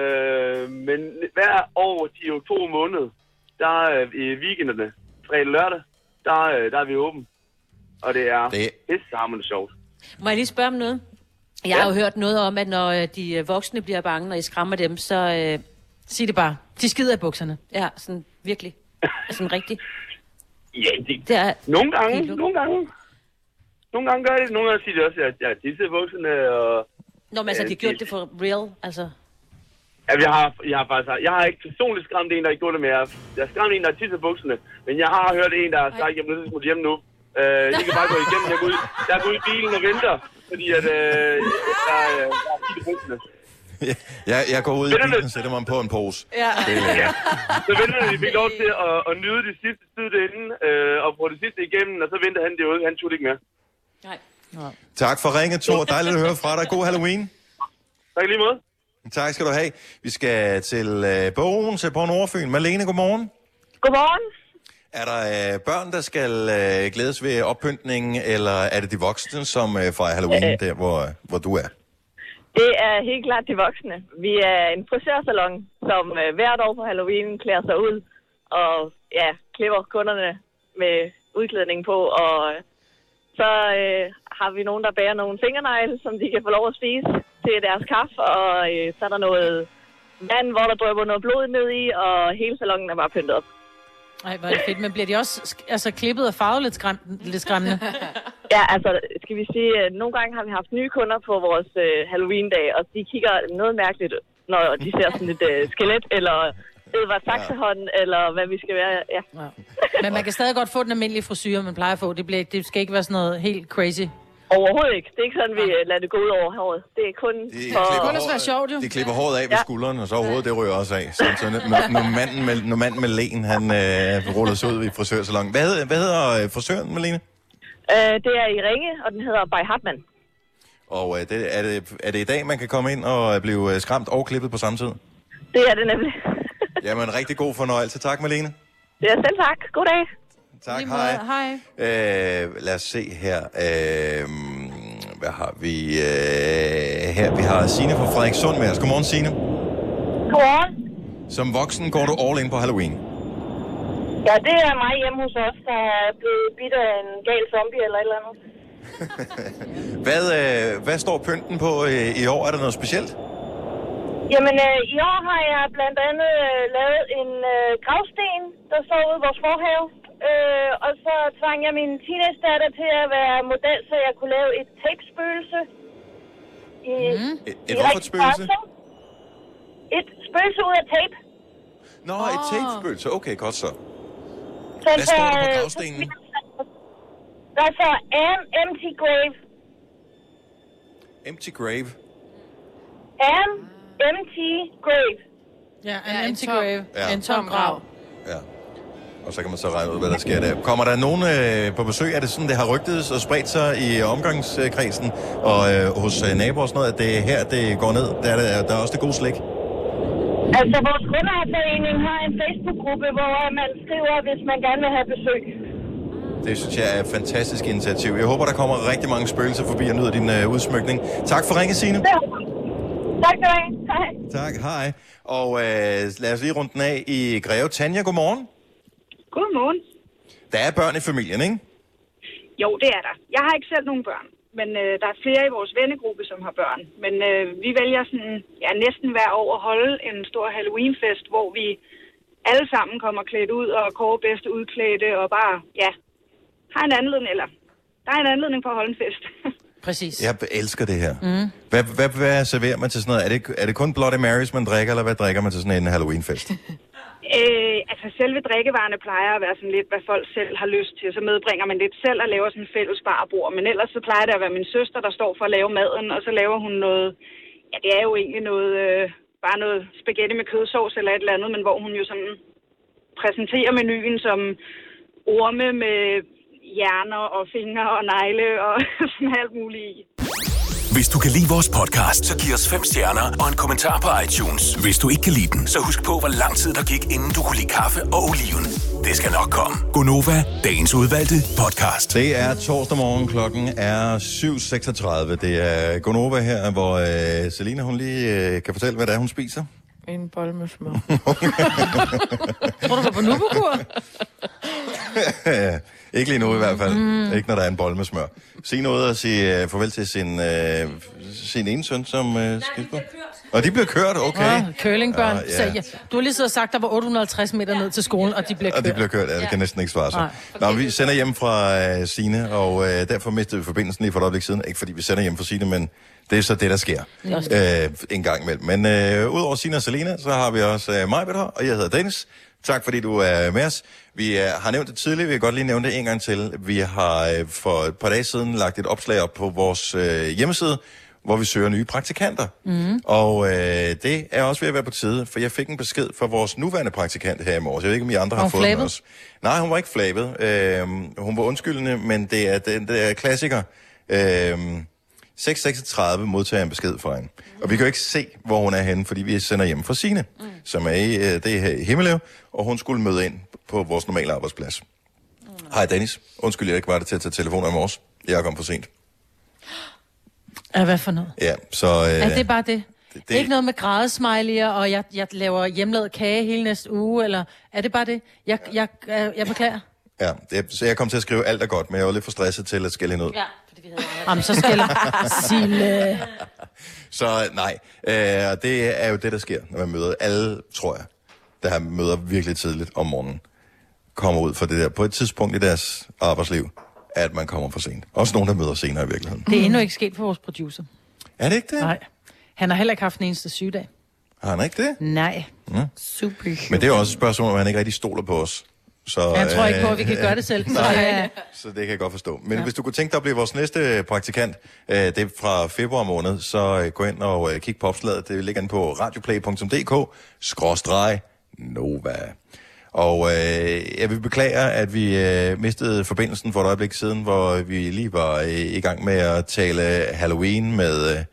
Øh, men hver år i oktober måned, der er i weekenderne, fredag og lørdag, der, øh, der er vi åben. Og det er det pissehammerende sjovt. Må jeg lige spørge om noget? Jeg har jo hørt noget om, at når øh, de øh, voksne bliver bange, når I skræmmer dem, så... Øh, Sig det bare. De skider i bukserne. Ja, sådan virkelig. Sådan rigtigt. Ja, det, det er nogle gange, nogle gange. Nogle gange gør det, nogle gange siger de også, at jeg er tisse bukserne, og... Nå, men altså, Øh, de har gjort det- for real, altså. Ja, jeg har, jeg har faktisk, jeg har ikke personligt skræmt en, der ikke gjorde det, men jeg, jeg har skræmt en, der har tisset bukserne. Men jeg har hørt en, der har sagt, at jeg smutte hjem nu. Øh, I kan bare gå igennem. Jeg går ud, jeg går ud i bilen og venter, fordi at, øh, jeg, øh, jeg har tisset bukserne. Jeg, jeg går ud i bilen og sætter mig på en pose. Ja. Det er lækkert. Så venter de fik lov til at, at nyde det sidste tid derinde, øh, og få det sidste igennem, og så venter han derude. Han turde ikke mere. Tak for ringet, Thor. Dejligt at høre fra dig. God Halloween. Tak lige måde. Tak skal du have. Vi skal til øh, Bogen, på Nordfyn. Malene, godmorgen. Godmorgen. Er der øh, børn, der skal øh, glædes ved oppyntningen, eller er det de voksne, som øh, fejrer Halloween, Øh. der hvor, hvor du er? Det er helt klart de voksne. Vi er en frisørsalon, som øh, hvert år på Halloween klæder sig ud og ja, klipper kunderne med udklædning på. Og øh, så øh, har vi nogen, der bærer nogle fingernegle, som de kan få lov at spise til deres kaffe. Og øh, så er der noget vand, hvor der drøber noget blod ned i, og hele salonen er bare pyntet op. Ej, hvor er det fedt. Men bliver de også altså, klippet og farvet lidt, skræm- lidt skræmmende? Ja, altså, skal vi sige, at nogle gange har vi haft nye kunder på vores øh, Halloween-dag, og de kigger noget mærkeligt, når de ser sådan et øh, skelet, eller Edvard Saxehånd, eller hvad vi skal være. Ja. ja. Men man kan stadig godt få den almindelige frisyr, man plejer at få. Det, bliver, det skal ikke være sådan noget helt crazy. Overhovedet ikke. Det er ikke sådan, vi øh, lader det gå ud over håret. Det er kun for... håret- De klipper håret af ved Ja. skulderen, og så hovedet, det ryger også af. Så, så når, når, manden med, når manden med len, han øh, ruller sig ud i frisørsalongen. Hvad, hedder- hvad hedder øh, frisøren, Malene? Øh, det er i Ringe, og den hedder By Hartmann. Og øh, det, er, det, er det i dag, man kan komme ind og øh, blive øh, skræmt og klippet på samme tid? Det er det nemlig. Jamen, rigtig god fornøjelse. Tak, Malene. Det er selv tak. God dag. Tak, hej. Hej. Øh, lad os se her. Øh, hvad har vi øh, her? Vi har Signe fra Frederikssund med os. Godmorgen, Signe. Godmorgen. Som voksen går du all in på Halloween. Ja, det er mig hjemme hos os, der er blevet bidt af en gal zombie eller et eller andet. Hvad, øh, hvad står pynten på øh, i år? Er der noget specielt? Jamen, øh, i år har jeg blandt andet øh, lavet en øh, gravsten, der står ude i vores forhave. Øh, og så tvang jeg min teenage-datter til at være model, så jeg kunne lave et tape-spøgelse. I, mm. Et, et hvorfor et spøgelse? Et spøgelse ud af tape. Nå, oh. et tape-spøgelse. Okay, godt så. Så Hvad står der på gravstenen? Der står An Empty Grave. Empty grave. An Empty Grave. Ja, en Ja, en empty tom- grave. Ja. En tom grav. Ja. Og så kan man så regne ud, hvad der sker der. Kommer der nogen øh, på besøg? Er det sådan, det har rygtet og spredt sig i omgangskredsen og øh, hos øh, naboer og sådan noget, at det er her, det går ned? Der er, der, der er også det gode slik. Altså, vores kundeejerforening har en Facebook-gruppe, hvor man skriver, hvis man gerne vil have besøg. Det synes jeg er et fantastisk initiativ. Jeg håber, der kommer rigtig mange spøgelser forbi og nyder din øh, udsmykning. Tak for ringe, Signe. Ja. Tak skal du have. Hej. Tak, hej. Og øh, lad os lige runde den af i Greve. Tanja, godmorgen. Godmorgen. Der er børn i familien, ikke? Jo, det er der. Jeg har ikke selv nogen børn, men øh, der er flere i vores vennegruppe, som har børn. Men øh, vi vælger sådan, ja, næsten hver år at holde en stor Halloweenfest, hvor vi alle sammen kommer klædt ud og kåre bedste udklædte og bare, ja, har en anledning, eller der er en anledning for at holde en fest. Præcis. Jeg elsker det her. Mm. Hvad, hvad, hvad serverer man til sådan noget? Er det, er det kun Bloody Marys, man drikker, eller hvad drikker man til sådan en Halloween-fest? Øh, altså selve drikkevarerne plejer at være sådan lidt, hvad folk selv har lyst til. Så medbringer man lidt selv og laver sådan en fælles barbord. Men ellers så plejer det at være min søster, der står for at lave maden, og så laver hun noget, ja det er jo egentlig noget, øh, bare noget spaghetti med kødsovs eller et eller andet, men hvor hun jo sådan præsenterer menuen som orme med hjerner og fingre og negle og sådan alt muligt i. Hvis du kan lide vores podcast, så giv os fem stjerner og en kommentar på iTunes. Hvis du ikke kan lide den, så husk på, hvor lang tid der gik, inden du kunne lide kaffe og oliven. Det skal nok komme. Gonova, dagens udvalgte podcast. Det er torsdag morgen, klokken er 7.36. Det er Gonova her, hvor øh, Selina hun lige øh, kan fortælle, hvad det er, hun spiser. En bold med smør. Tror du, du var på nubekur? ikke lige nu i hvert fald. Mm. Ikke når der er en bold med smør. Sig noget og sige uh, farvel til sin, uh, sin ene søn, som uh, skal på. Og de bliver kørt, okay. Ja, curlingbørn. Ah, Ja, ja. ja. Du har lige siddet og sagt, der var 850 meter ned til skolen, og de bliver kørt. Og det bliver kørt, ja, det kan næsten ikke svare sig. Nå, vi sender hjem fra uh, Sine, og uh, derfor mistede vi forbindelsen lige for et øjeblik siden. Ikke fordi vi sender hjem fra Sine, men det er så det, der sker. Er Uh, en gang imellem. Men uh, udover Sine og Selena, så har vi også uh, Majbet her, og jeg hedder Dennis. Tak fordi du er med os. Vi uh, har nævnt det tidligere, vi kan godt lige nævne det en gang til. Vi har uh, for et par dage siden lagt et opslag op på vores uh, hjemmeside, hvor vi søger nye praktikanter. Mm. Og øh, det er også ved at være på tide, for jeg fik en besked fra vores nuværende praktikant her i morges. Jeg ved ikke, om I andre har hun fået den flabet? også. Nej, hun var ikke flabet. Øh, hun var undskyldende, men det er den der klassiker. Øh, 636 modtager en besked fra hende. Og vi kan jo ikke se, hvor hun er henne, fordi vi sender hjem fra Sine, mm. som er i øh, det her i Himmelev, og hun skulle møde ind på vores normale arbejdsplads. Hej Dennis. Undskyld, jeg ikke var der til at tage telefoner i morges. Jeg kom for sent. Ja, hvad for noget? Ja, så... Øh, Er det bare det? det- det... Ikke noget med grædesmiley'er, og jeg, jeg laver hjemmelavet kage hele næste uge, eller er det bare det? Jeg, jeg, jeg, jeg beklager. Ja, det, så jeg kom til at skrive alt er godt, men jeg var lidt for stresset til at skælde hende ud. Ja, fordi vi havde Jamen, så skal jeg... Sille. Så nej, øh, og det er jo det, der sker, når man møder alle, tror jeg, der har møder virkelig tidligt om morgenen, kommer ud for det der på et tidspunkt i deres arbejdsliv, at man kommer for sent. Også nogen, der møder senere i virkeligheden. Det er endnu ikke sket for vores producer. Er det ikke det? Nej. Han har heller ikke haft en eneste sygedag. Har han ikke det? Nej. Ja. Super. Men det er jo også et spørgsmål, om han ikke rigtig stoler på os. Så, Han tror ikke på, øh, at vi kan gøre det selv. Så, Nej. ja. Så det kan jeg godt forstå. Men ja. hvis du kunne tænke dig at blive vores næste praktikant, øh, det er fra februar måned, så øh, gå ind og øh, kig på opslaget. Det ligger inde på radioplay.dk, skråstreg Nova. Og øh, jeg vil beklage, at vi øh, mistede forbindelsen for et øjeblik siden, hvor vi lige var øh, i gang med at tale Halloween med, øh,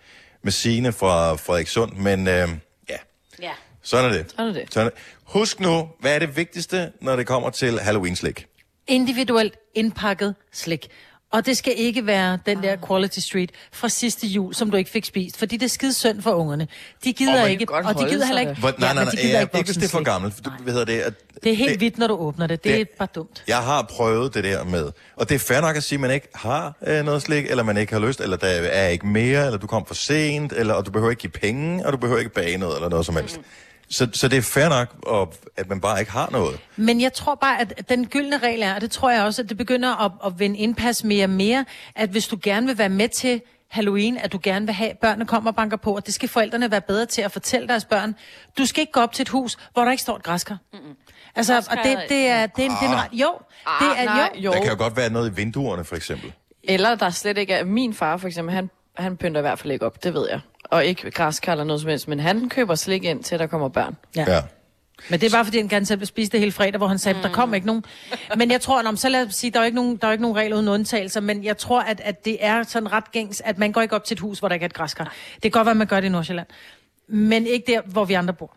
med Signe fra Frederikssund. Men øh, ja, Ja. sådan er det. Sådan er det. Sådan er det. Husk nu, hvad er det vigtigste, når det kommer til Halloween-slik? Individuelt indpakket slik. Og det skal ikke være den der Quality Street fra sidste jul, som du ikke fik spist. Fordi det er skide synd for ungerne. De gider kan ikke, og de gider heller ikke... Hvor, nej, nej, nej, de gider ja, ikke hvis det er for gammelt. Du, hvad hedder det? At, Det er helt det- hvidt, når du åbner det. Det, det- er bare dumt. Jeg har prøvet det der med, og det er fair nok at sige, at man ikke har øh, noget slik, eller man ikke har lyst, eller der er ikke mere, eller du kom for sent, eller, og du behøver ikke give penge, og du behøver ikke bage noget, eller noget som helst. Så, så det er fair nok, og, at man bare ikke har noget. Men jeg tror bare, at den gyldne regel er, og det tror jeg også, at det begynder at, at vende indpas mere og mere, at hvis du gerne vil være med til Halloween, at du gerne vil have, at børnene kommer og banker på, og det skal forældrene være bedre til at fortælle deres børn. Du skal ikke gå op til et hus, hvor der ikke står et græskar. Mm-mm. Altså, og det, det er, det er, det er en ret... Jo, det er, nej, jo. jo. Der kan jo godt være noget i vinduerne, for eksempel. Eller der slet ikke er... Min far for eksempel, han, han pynter i hvert fald ikke op, det ved jeg. Og ikke græskar eller noget som helst, men han køber slik ind til, der kommer børn. Ja. ja. Men det er bare fordi, han gerne selv vil spise det hele fredag, hvor han sagde, mm. der kom ikke nogen. Men jeg tror, om så lad os sige, der er ikke nogen, der er ikke nogen regler uden undtagelser, men jeg tror, at, at det er sådan ret gængs, at man går ikke op til et hus, hvor der ikke er et græskar. Det kan godt være, at man gør det i Nordsjælland. Men ikke der, hvor vi andre bor.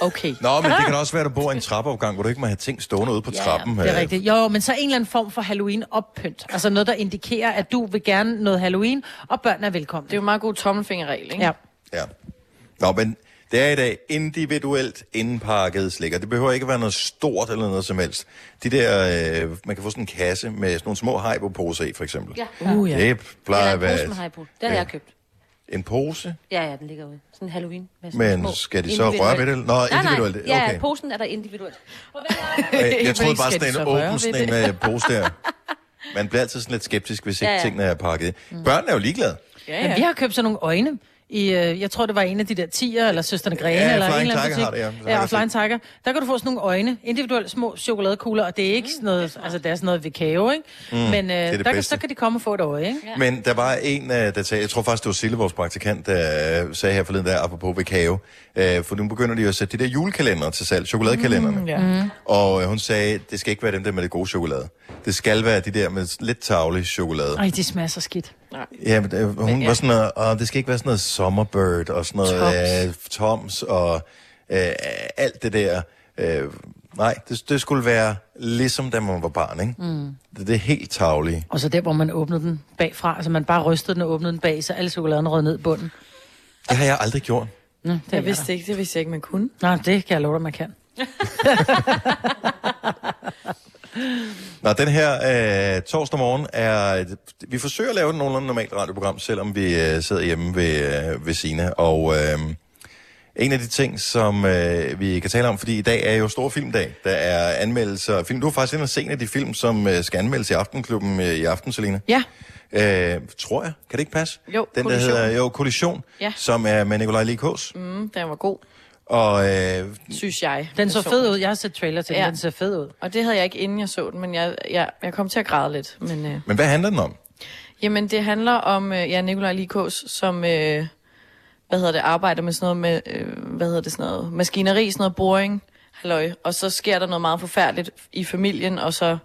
Okay. Nå, men det kan også være, at du bor i en trappeopgang, hvor du ikke må have ting stående ude på trappen. Det er Øh, rigtigt. Jo, men så en eller anden form for Halloween-oppynt. Altså noget, der indikerer, at du vil gerne noget Halloween, og børnene er velkomne. Det er jo en meget god tommelfingerregel, ikke? Ja. Ja. Nå, men det er i dag individuelt indpakket slik, og det behøver ikke at være noget stort eller noget som helst. De der, øh, man kan få sådan en kasse med sådan nogle små Haribo-poser i, for eksempel. Ja. Uh, ja. Det plejer at være. Det har jeg købt. En pose, Ja, ja, den ligger ude. Sådan en Halloween. Med sådan men små skal de så røre ved det? Nå, individuelt. Nej, nej. Ja, Okay. posen er der individuelt. Jeg, jeg troede bare sådan en åben sådan en pose der. Man bliver altid sådan lidt skeptisk, hvis ikke Ja, ja. tingene er pakket. Børnene er jo ligeglade. Ja, Men vi har købt sådan nogle øjne. I, øh, jeg tror, det var en af de der tiger, eller Søsterne Grene, Ja, eller en eller anden butik. har det, ja. Ja. jeg og Flying Tiger. Der kan du få sådan nogle øjne, individuelle små chokoladekugler, og det er ikke sådan noget, altså det er sådan noget vikao, ikke? Mm, Men øh, det det der, kan, så kan de komme og få et øje, ikke? Men der var en, øh, der sagde, jeg tror faktisk, det var Sille, vores praktikant, der øh, sagde her forleden der, apropos Vikao, øh, for nu begynder de jo at sætte de der julekalender til salg, chokoladekalenderne. Mm, ja. Mm. Og øh, hun sagde, det skal ikke være dem der med det gode chokolade. Det skal være de der med lidt tavlig chokolade. Ej, de smager så skidt. Ja, men, øh, hun ja. var sådan noget, og det skal ikke være sådan noget Summerbird og sådan noget øh, Toms og øh, alt det der. Øh, nej, det, det skulle være ligesom da man var barn, ikke? Mm. Det, det er helt tavlige. Og så der, hvor man åbnede den bagfra, altså man bare rystede den og åbnede den bag, så alle chokoladen rød ned i bunden. Det har jeg aldrig gjort. Nå, det Jeg vidste ikke, det vidste jeg ikke, man kunne. Nej, det kan jeg love dig, man kan. Nå, den her øh, torsdag morgen er... Vi forsøger at lave et nogenlunde normalt radioprogram, selvom vi øh, sidder hjemme ved, øh, ved Sina. Og øh, en af de ting, som øh, vi kan tale om, fordi i dag er jo stor filmdag. Der er anmeldelser af film. Du har faktisk inde og se en af de film, som øh, skal anmeldes i Aftenklubben øh, i aften, Selina. Ja. Øh, tror jeg. Kan det ikke passe? Jo, Den, der Kollision. hedder jo Kollision, Ja. som er med Nikolaj Likås. Mm, den var god, Og øh, synes jeg. Den så fed ud. Jeg har set trailer til den. Ja. Den ser fed ud. Og det havde jeg ikke, inden jeg så den, men jeg, jeg, jeg kom til at græde lidt. Men, øh, men hvad handler den om? Jamen, det handler om øh, ja, Nikolaj Likås, som øh, hvad hedder det, arbejder med sådan noget med, øh, hvad hedder det, sådan noget, maskineri, sådan noget boring, halløj. Og så sker der noget meget forfærdeligt i familien, og så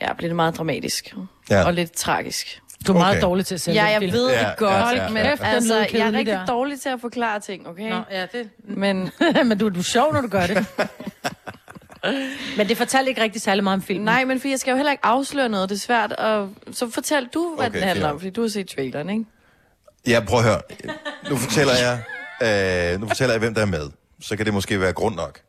ja, bliver det meget dramatisk. Ja. Og lidt tragisk. Du er meget dårlig til at sælge Ja, jeg film. ved Ja, det godt, ja, ja, men ja. altså, Den lød jeg er rigtig der. dårlig til at forklare ting, okay? Nå, ja, det... Men, men du, du er sjov, når du gør det. men det fortalte ikke rigtig særlig meget om filmen. nej, men for jeg skal jo heller ikke afsløre noget, det er svært. Og, så fortæl du, hvad Okay, den handler om, fordi du har set traileren, ikke? Ja, prøv at høre. Nu fortæller jeg, øh, nu fortæller jeg, hvem der er med. Så kan det måske være grund nok.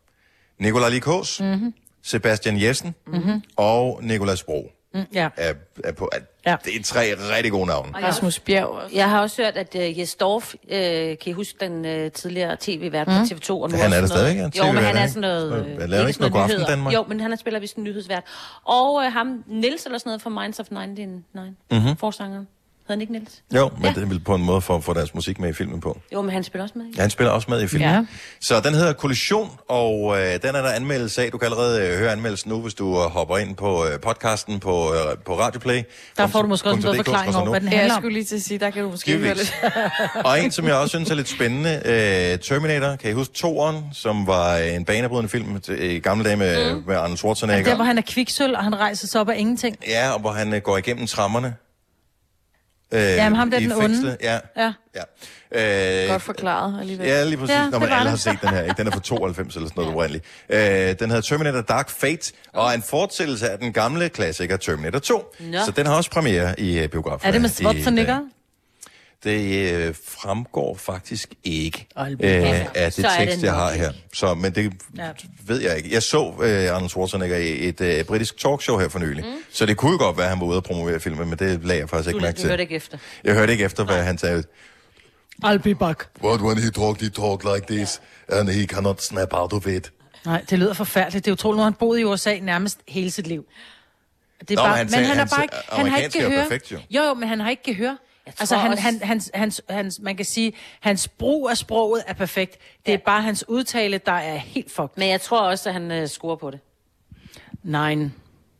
Nikolaj Likås, Mm-hmm. Sebastian Jessen Mm-hmm. og Nikolaj Bro Mm, ja. er, er på. Ja. Det er tre rigtig gode navne. Og jeg- Rasmus Bjerg også. Jeg har også hørt, at uh, Jes Dorf, uh, kan I huske den uh, tidligere tv-vært på Mm. TV2? Og nu Han er der noget- ja, Jo, men han er ikke? sådan noget... Øh, hvad laver han ikke noget God Aften. Danmark? Jo, men han er spiller vist en nyhedsvært. Og uh, ham, Nils eller sådan noget fra Minds of 99, Mhm. forsangeren. Hedder han ikke Nils? Jo, men ja. det er vel på en måde for at få deres musik med i filmen på. Jo, men han spiller også med. ikke? Ja, han spiller også med i filmen. Ja. Så den hedder Kollision, og øh, den er der anmeldelse af. Du kan allerede øh, høre anmeldelsen nu, hvis du øh, hopper ind på øh, podcasten på, øh, på Radioplay. Der får du måske også en bedre forklaring over, hvad den Ja, jeg handler om. skulle lige til at sige, der kan du måske høre lidt. Og en, som jeg også synes er lidt spændende, øh, Terminator. Kan I huske toeren, som var en banebrydende film til- i gamle dage med, mm. med Arnold Schwarzenegger? Der, hvor han er kviksøl, og han rejser sig op af ingenting. Ja, og hvor han øh, går igennem trammerne. Øh, Jamen, ham der den onde. fængslet. Ja. Ja. Øh, Godt forklaret alligevel. Ja, lige præcis. Ja, Ja, Når man alle det. har set den her. Ikke? Den er fra 92 eller sådan noget oprindeligt. Øh, den hedder Terminator Dark Fate, og er en fortsættelse af den gamle klassiker Terminator 2. Nå. Så den har også premiere i uh, biografen. Er det med Schwarzenegger? Det øh, fremgår faktisk ikke øh, af det Så er det tekst, jeg har her. Så, men det Ja. ved jeg ikke. Jeg så øh, Arnold Schwarzenegger i et øh, britisk talkshow her for nylig. Mm. Så det kunne godt være, at han var ude og promovere filmen, men det lagde jeg faktisk Du, ikke mærke du til. hørte ikke efter. Jeg hørte ikke efter, hvad han sagde. I'll be back. But when he talked, he talked like this, and he cannot snap out of it. Nej, det lyder forfærdeligt. Det er utroligt, har han boet i USA nærmest hele sit liv. Det er Nå, bare, men han sagde- han er bare ikke, han har ikke amerikanske gehør. perfekt, jo. jo, jo, men han har ikke gehør. Altså, han, også- han, hans, hans, hans, man kan sige, hans brug af sproget er perfekt. Det er bare hans udtale, der er helt fucked. Men jeg tror også, at han uh, scorer på det. Nej.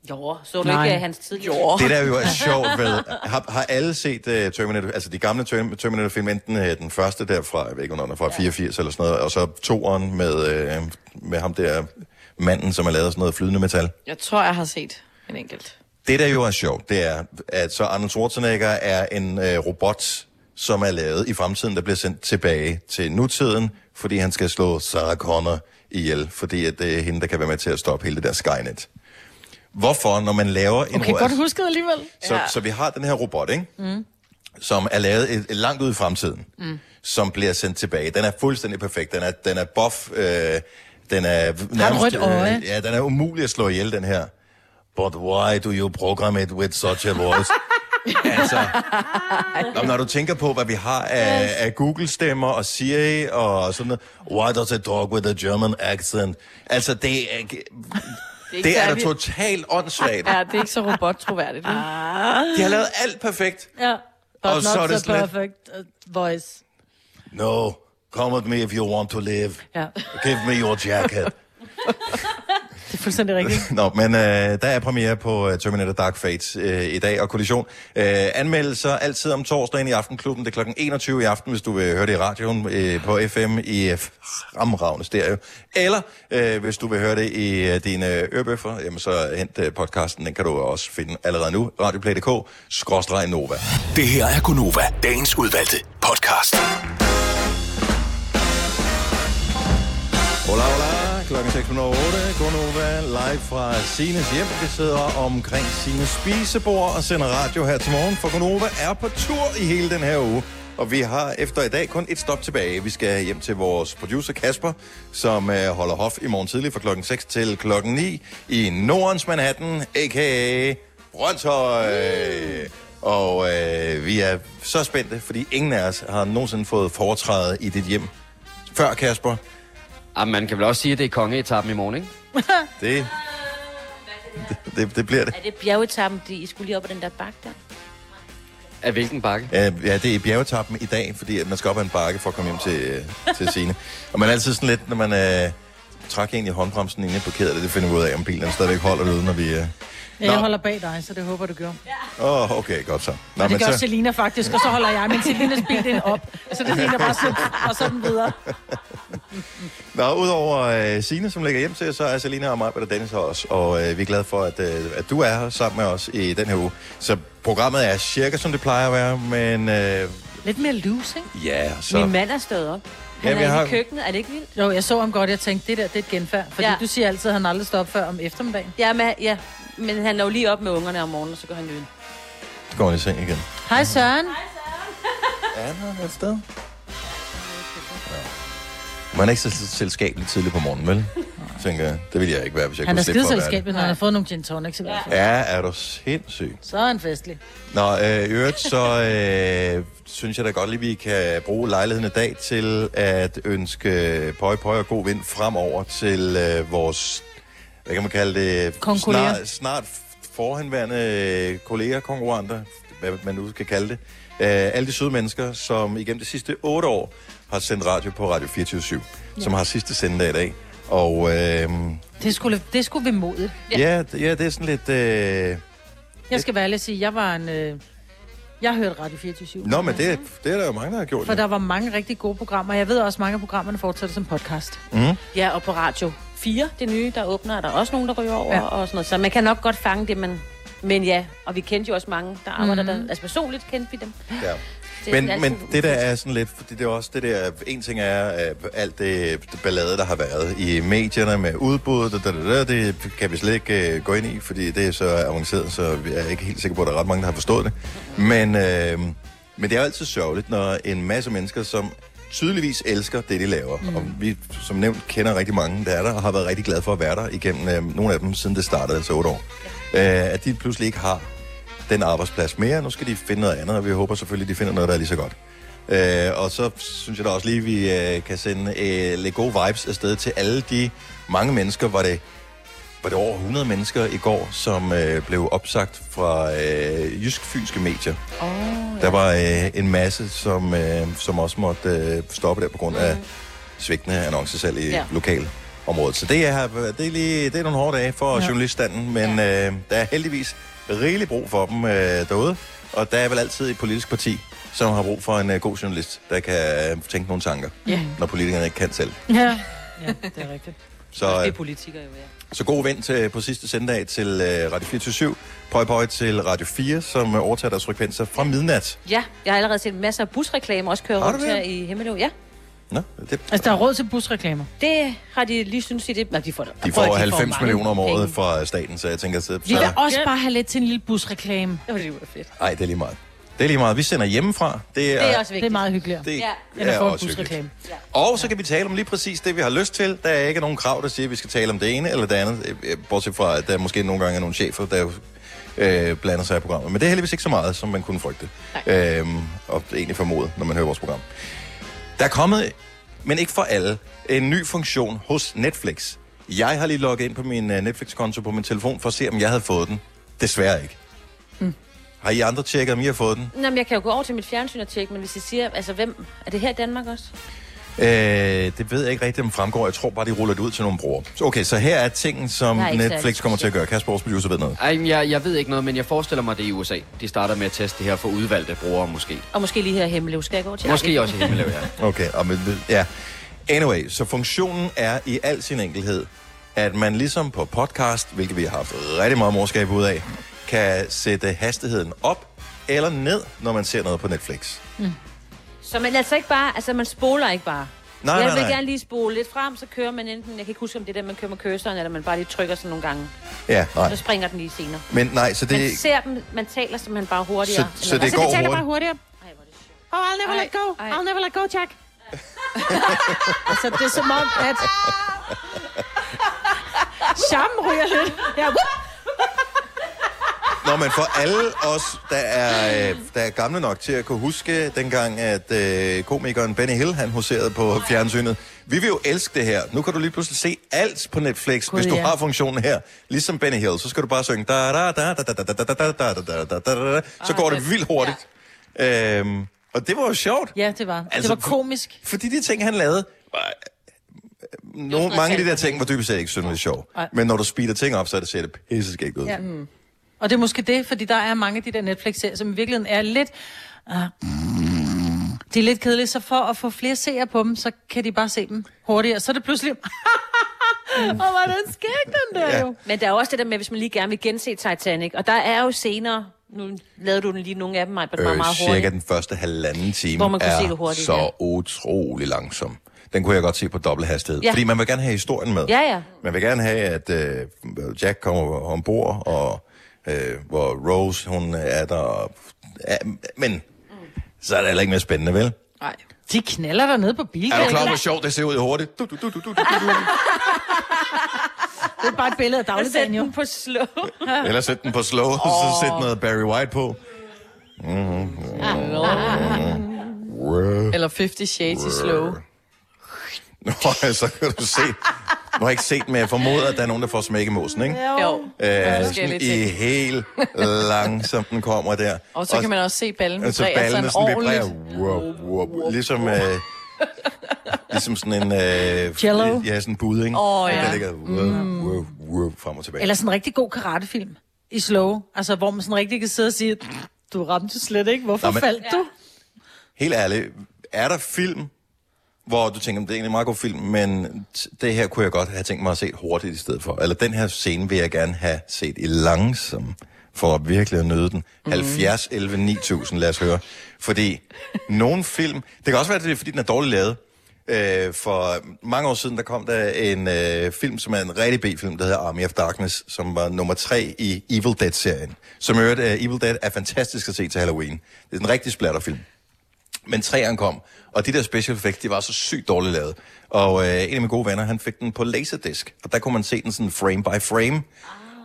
Jo, så du Nej. ikke øh, hans tidligere? Det der jo er sjovt ved, har, har alle set uh, Terminator, altså de gamle Term- Terminator-film, enten uh, den første derfra, jeg ved ikke, om er fra 84 eller sådan noget, og så toeren med, uh, med ham der manden, som har lavet sådan noget flydende metal. Jeg tror, jeg har set en enkelt. Det, der jo er sjovt, det er, at så Arnold Schwarzenegger er en øh, robot, som er lavet i fremtiden, der bliver sendt tilbage til nutiden, fordi han skal slå Sarah Connor ihjel, fordi at det er hende, der kan være med til at stoppe hele det der Skynet. Hvorfor, når man laver en Okay, ro- godt husket alligevel. så, så vi har den her robot, ikke? Mm. som er lavet et, et langt ud i fremtiden, Mm. som bliver sendt tilbage. Den er fuldstændig perfekt. Den er, den er buff. Øh, den er nærmest... rødt øje. Øh, ja, den er umulig at slå ihjel, den her. But why do you program it with such a voice? altså, Nå, når du tænker på, hvad vi har af, af Google-stemmer og Siri og sådan noget. Why does it talk with a German accent? Altså, det er, ikke det er da totalt åndssvagt. Ja, det er ikke så robot-troværdigt. vel? De har lavet alt perfekt. Ja. But Og not så er det so slet- perfect uh, voice. No, come with me if you want to live. Ja. Give me your jacket. Det er fuldstændig rigtigt. Nå, men øh, der er premiere på øh, Terminator Dark Fate øh, i dag, og kollision. Øh, anmeldelser altid om torsdagen i Aftenklubben. Det er klokken 21 i aften, hvis du vil høre det i radioen øh, på FM i øh, fremragende stereo. Eller øh, hvis du vil høre det i øh, dine ørebøffer, jamen så hent øh, podcasten. Den kan du også finde allerede nu. Radioplay.dk, skråstreg Nova. Det her er Gunova, dagens udvalgte podcast. Hola, hola. Klokken 6.08. Gunova live fra Sines hjem. Vi sidder omkring Sines spisebord og sender radio her til morgen. For Gunova er på tur i hele den her uge. Og vi har efter i dag kun et stop tilbage. Vi skal hjem til vores producer Kasper, som øh, holder hof i morgen tidlig fra klokken 6 til klokken 9 i Nordens Manhattan, a.k.a. Brøndshøj. Og øh, vi er så spændte, fordi ingen af os har nogensinde fået foretræde i dit hjem før, Kasper. Ah, man kan vel også sige, at det er kongeetappen i morgen, ikke? Det, det, det, det bliver det. Er det bjergetappen, de I skulle lige op ad den der bakke der? Af hvilken bakke? Ja, ja, det er bjergetappen i dag, fordi at man skal op ad en bakke for at komme hjem til, øh, til Signe. Og man er altid sådan lidt, når man øh, trækker ind i håndbremsen inde på parkeret, det finder vi ud af, om bilen stadigvæk holder derude, når vi... Øh... Jeg holder bag dig, så det håber du gør. Åh, oh, okay, godt så. Nå, og det gør så, Selina faktisk, og så holder jeg min Selinas bil den op. Så det ligger bare sådan, og sådan videre. Nå, udover øh, Signe, som ligger hjem til, så er Selina og mig og Dennis her også. Og øh, vi er glade for, at, øh, at du er her sammen med os i den her uge. Så programmet er cirka, som det plejer at være, men øh, Lidt mere loose, ikke? ja, så... Min mand er stået op. Han Ja, er har- i køkkenet. Er det ikke vildt? Jo, jeg så ham godt, jeg tænkte, det der, det er et genfærd. Fordi Ja. du siger altid, at han aldrig står op før om eftermiddagen. Ja, men, ja, men han jo lige op med ungerne om morgenen, og så går han lyden. Så går han i seng igen. Hej Søren. Er han et sted? Man er ikke så selskabelig tidligt på morgenen, vel? Tænker jeg. Det ville jeg ikke være, hvis jeg Han kunne er slippe for at være skideselskabet, når han har fået nogle gin tonics i hvert fald. det. Ja, er du sindssyg. Så er han festlig. Nå, øh, i øvrigt, så øh, synes jeg da godt lige, vi kan bruge lejligheden i dag til at ønske pøj, pøj og god vind fremover til øh, vores, hvad kan man kalde det, snart, snart forhenværende kolleger, konkurrenter, hvad man nu skal kalde det. Øh, alle de søde mennesker, som igennem de sidste otte år har sendt radio på Radio 24 ja. som har sidste sendedag i dag. Og øh, Det skulle, det skulle vi modigt. ja. Ja, ja, det er sådan lidt... Øh, Jeg skal være ærlig at sige, jeg var en... Øh, jeg hørte Radio 24 Nå, men det, det er der jo mange, der har gjort. For jo. der var mange rigtig gode programmer. Jeg ved også, at mange af programmerne fortsætter som podcast. Mm. Ja, og på Radio 4, det nye, der åbner, er der også nogen, der ryger over Ja. og sådan noget. Så man kan nok godt fange det, men, men ja, og vi kendte jo også mange, der arbejder mm. der. Altså personligt kendte vi dem. Ja. Det Men, men det der er sådan lidt, fordi det er også det der, en ting er øh, alt det, det ballade, der har været i medierne med udbud, da, da, da, det kan vi slet ikke øh, gå ind i, fordi det er så avanceret, så jeg er ikke helt sikker på, at der er ret mange, der har forstået det. Men, øh, men det er jo altid sørgeligt, når en masse mennesker, som tydeligvis elsker det, de laver, mm. og vi som nævnt kender rigtig mange, der er der, og har været rigtig glade for at være der igennem øh, nogle af dem, siden det startede, altså otte år, øh, at de pludselig ikke har den arbejdsplads mere. Nu skal de finde noget andet, og vi håber selvfølgelig, de finder noget, der er lige så godt. Øh, og så synes jeg da også lige, vi øh, kan sende øh, lidt gode vibes afsted til alle de mange mennesker. Var det, var det over 100 mennesker i går, som øh, blev opsagt fra øh, jysk-fynske medier. Oh, Der var øh, en masse, som, øh, som også måtte øh, stoppe der på grund af svigtende annoncesalg i Ja. ja. lokale området. Så det er, det er, lige, det er nogle hårde dage for ja. Ja. journaliststanden, men ja. øh, der er heldigvis rigeligt brug for dem øh, derude. Og der er vel altid et politisk parti, som har brug for en øh, god journalist, der kan øh, tænke nogle tanker, Ja. når politikerne ikke kan selv. Ja, ja det er rigtigt. Så, Det er øh, politikere jo, ja. så god vind til, på sidste sendedag til øh, Radio 24 Pøj Pøj til Radio 4, som øh, overtager deres frekvenser fra midnat. Ja, jeg har allerede set masser af busreklamer også køre rundt her i Himmeløv. Ja, Nå, det, Altså, der er råd til busreklamer. det har de lige synes i det. Nej, de får, de får de 90 mange millioner om året penge. fra staten, så jeg tænker, så, Vi vil så også bare have lidt til en lille busreklame. Det var det var fedt. ej, det er lige meget. Det er lige meget. Vi sender hjemmefra. Det er, Det er også Det er vigtigt. meget hyggeligere. Det Ja. Er få en også busreklame. Og så kan vi tale om lige præcis det, vi har lyst til. Der er ikke nogen krav, der siger, at vi skal tale om det ene eller det andet. øh, øh, Bortset fra, at der måske nogle gange er nogle chefer, der øh, blander sig i programmet. Men det er heldigvis ikke så meget, som man kunne frygte. Øhm, og egentlig formode, når man hører vores program. Der er kommet, men ikke for alle, en ny funktion hos Netflix. Jeg har lige logget ind på min øh, Netflix-konto på min telefon for at se, om jeg havde fået den. Desværre ikke. Mm. Har I andre tjekket, om I har fået den? Nå, men jeg kan jo gå over til mit fjernsyn og tjekke, men hvis I siger, altså hvem, er det her i Danmark også? Øh, det ved jeg ikke rigtigt, om fremgår. Jeg tror bare, de ruller det ud til nogle brugere. Så Okay, så her er tingen, som er ikke Netflix kommer til at gøre. Kasper, vores producer, ved noget. Ej, jeg, jeg ved ikke noget, men jeg forestiller mig det er i USA. De starter med at teste det her for udvalgte brugere måske. Og måske lige her i Himmeløv. Skal jeg gå til? Måske også i Himmeløv, ja. Okay, og men, ja. Anyway, så funktionen er i al sin enkelhed, at man ligesom på podcast, hvilket vi har haft rigtig meget morskab ud af, kan sætte hastigheden op eller ned, når man ser noget på Netflix. Så man altså ikke bare, altså man spoler ikke bare. Nej, jeg nej, vil nej. gerne lige spole lidt frem, så kører man enten, jeg kan ikke huske, om det er der, man kører med cursoren, eller man bare lige trykker sådan nogle gange. Ja, nej. Så springer den lige senere. Men nej, så det... Man ser dem, man taler simpelthen bare hurtigere. Så- så Eller det hvad? går Så vi taler hurtigt. bare hurtigere. Oh, I'll never let go. I'll never let go, Jack. altså, det er som om, at... Charmen ryger lidt. Ja, Nå, men for alle os, der er, øh, der er gamle nok til at kunne huske dengang, at øh, komikeren Benny Hill, han huserede på fjernsynet. Vi vil jo elske det her. Nu kan du lige pludselig se alt på Netflix, Gud, hvis du ja. har funktionen her. Ligesom Benny Hill, så skal du bare synge da da da da da da da da da da da da Så går det vildt hurtigt. Øhm, og det var jo sjovt. Ja, det var. Altså, det var komisk. Fordi de ting, han lavede, var, nogle, mange af de der ting var dybest set ikke synderligt sjov. Men når du speeder ting op, så er det ser det pisseskægt ud. Ja. Mm. Og det er måske det, fordi der er mange af de der Netflix-serier, som i virkeligheden er lidt... Uh, de er lidt kedelige, så for at få flere seere på dem, så kan de bare se dem hurtigere. Så er det pludselig... Og var den skæg, den der Ja. jo. Men der er også det der med, hvis man lige gerne vil gense Titanic. Og der er jo senere, nu lavede du den lige nogle af dem, mig, meget, øh, meget cirka hurtigt. den første halvanden time Hvor man kunne er se det hurtigt, så ja. utrolig langsom. Den kunne jeg godt se på dobbelt hastighed. Ja. Fordi man vil gerne have historien med. Ja, ja. Man vil gerne have, at øh, Jack kommer ombord, og øh, hvor Rose, hun er der. Og, ja, men så er det heller ikke mere spændende, vel? Nej. De knaller der nede på Er bildækket. du klar, hvor sjovt det ser ud hurtigt? Du, du, du, du, du, du, du. Det er bare et billede af dagligdagen, jo. på slow. Eller sæt den på slow, og så sæt noget Barry White på. Mm-hmm. Eller 50 Shades i slow. Nå, så kan du se. Nu har jeg ikke set, men jeg formoder, at der er nogen, der får smæk i mosen, ikke? Jo. Øh, sådan I helt langsomt den kommer der. Og så kan man også se ballen altså, vibrere ballen sådan sådan vibrerer. ordentligt. Wow, wow, ligesom, øh, ligesom sådan en... Øh, Jello. Ja, sådan en bud, ikke? Åh, ja. Der ligger wow, wow, wow, frem og tilbage. Eller sådan en rigtig god karatefilm i slow. Altså, hvor man sådan rigtig kan sidde og sige, du ramte slet ikke. Hvorfor Nå, men- faldt du? Helt ærligt, er der film, hvor du tænker, det er egentlig en meget god film, men det her kunne jeg godt have tænkt mig at se hurtigt i stedet for. Eller den her scene vil jeg gerne have set i langsom, for at virkelig at nyde den. Mm. 70, 11, 9000, lad os høre. Fordi nogle film, det kan også være, at det er, fordi den er dårligt lavet. Øh, for mange år siden, der kom der en øh, film, som er en rigtig B-film, der hedder Army of Darkness, som var nummer tre i Evil Dead-serien. Som øvrigt, uh, Evil Dead er fantastisk at se til Halloween. Det er en rigtig splatterfilm. Men træerne kom, og de der special effects, de var så sygt dårligt lavet. Og øh, en af mine gode venner, han fik den på Laserdisc, og der kunne man se den sådan frame by frame.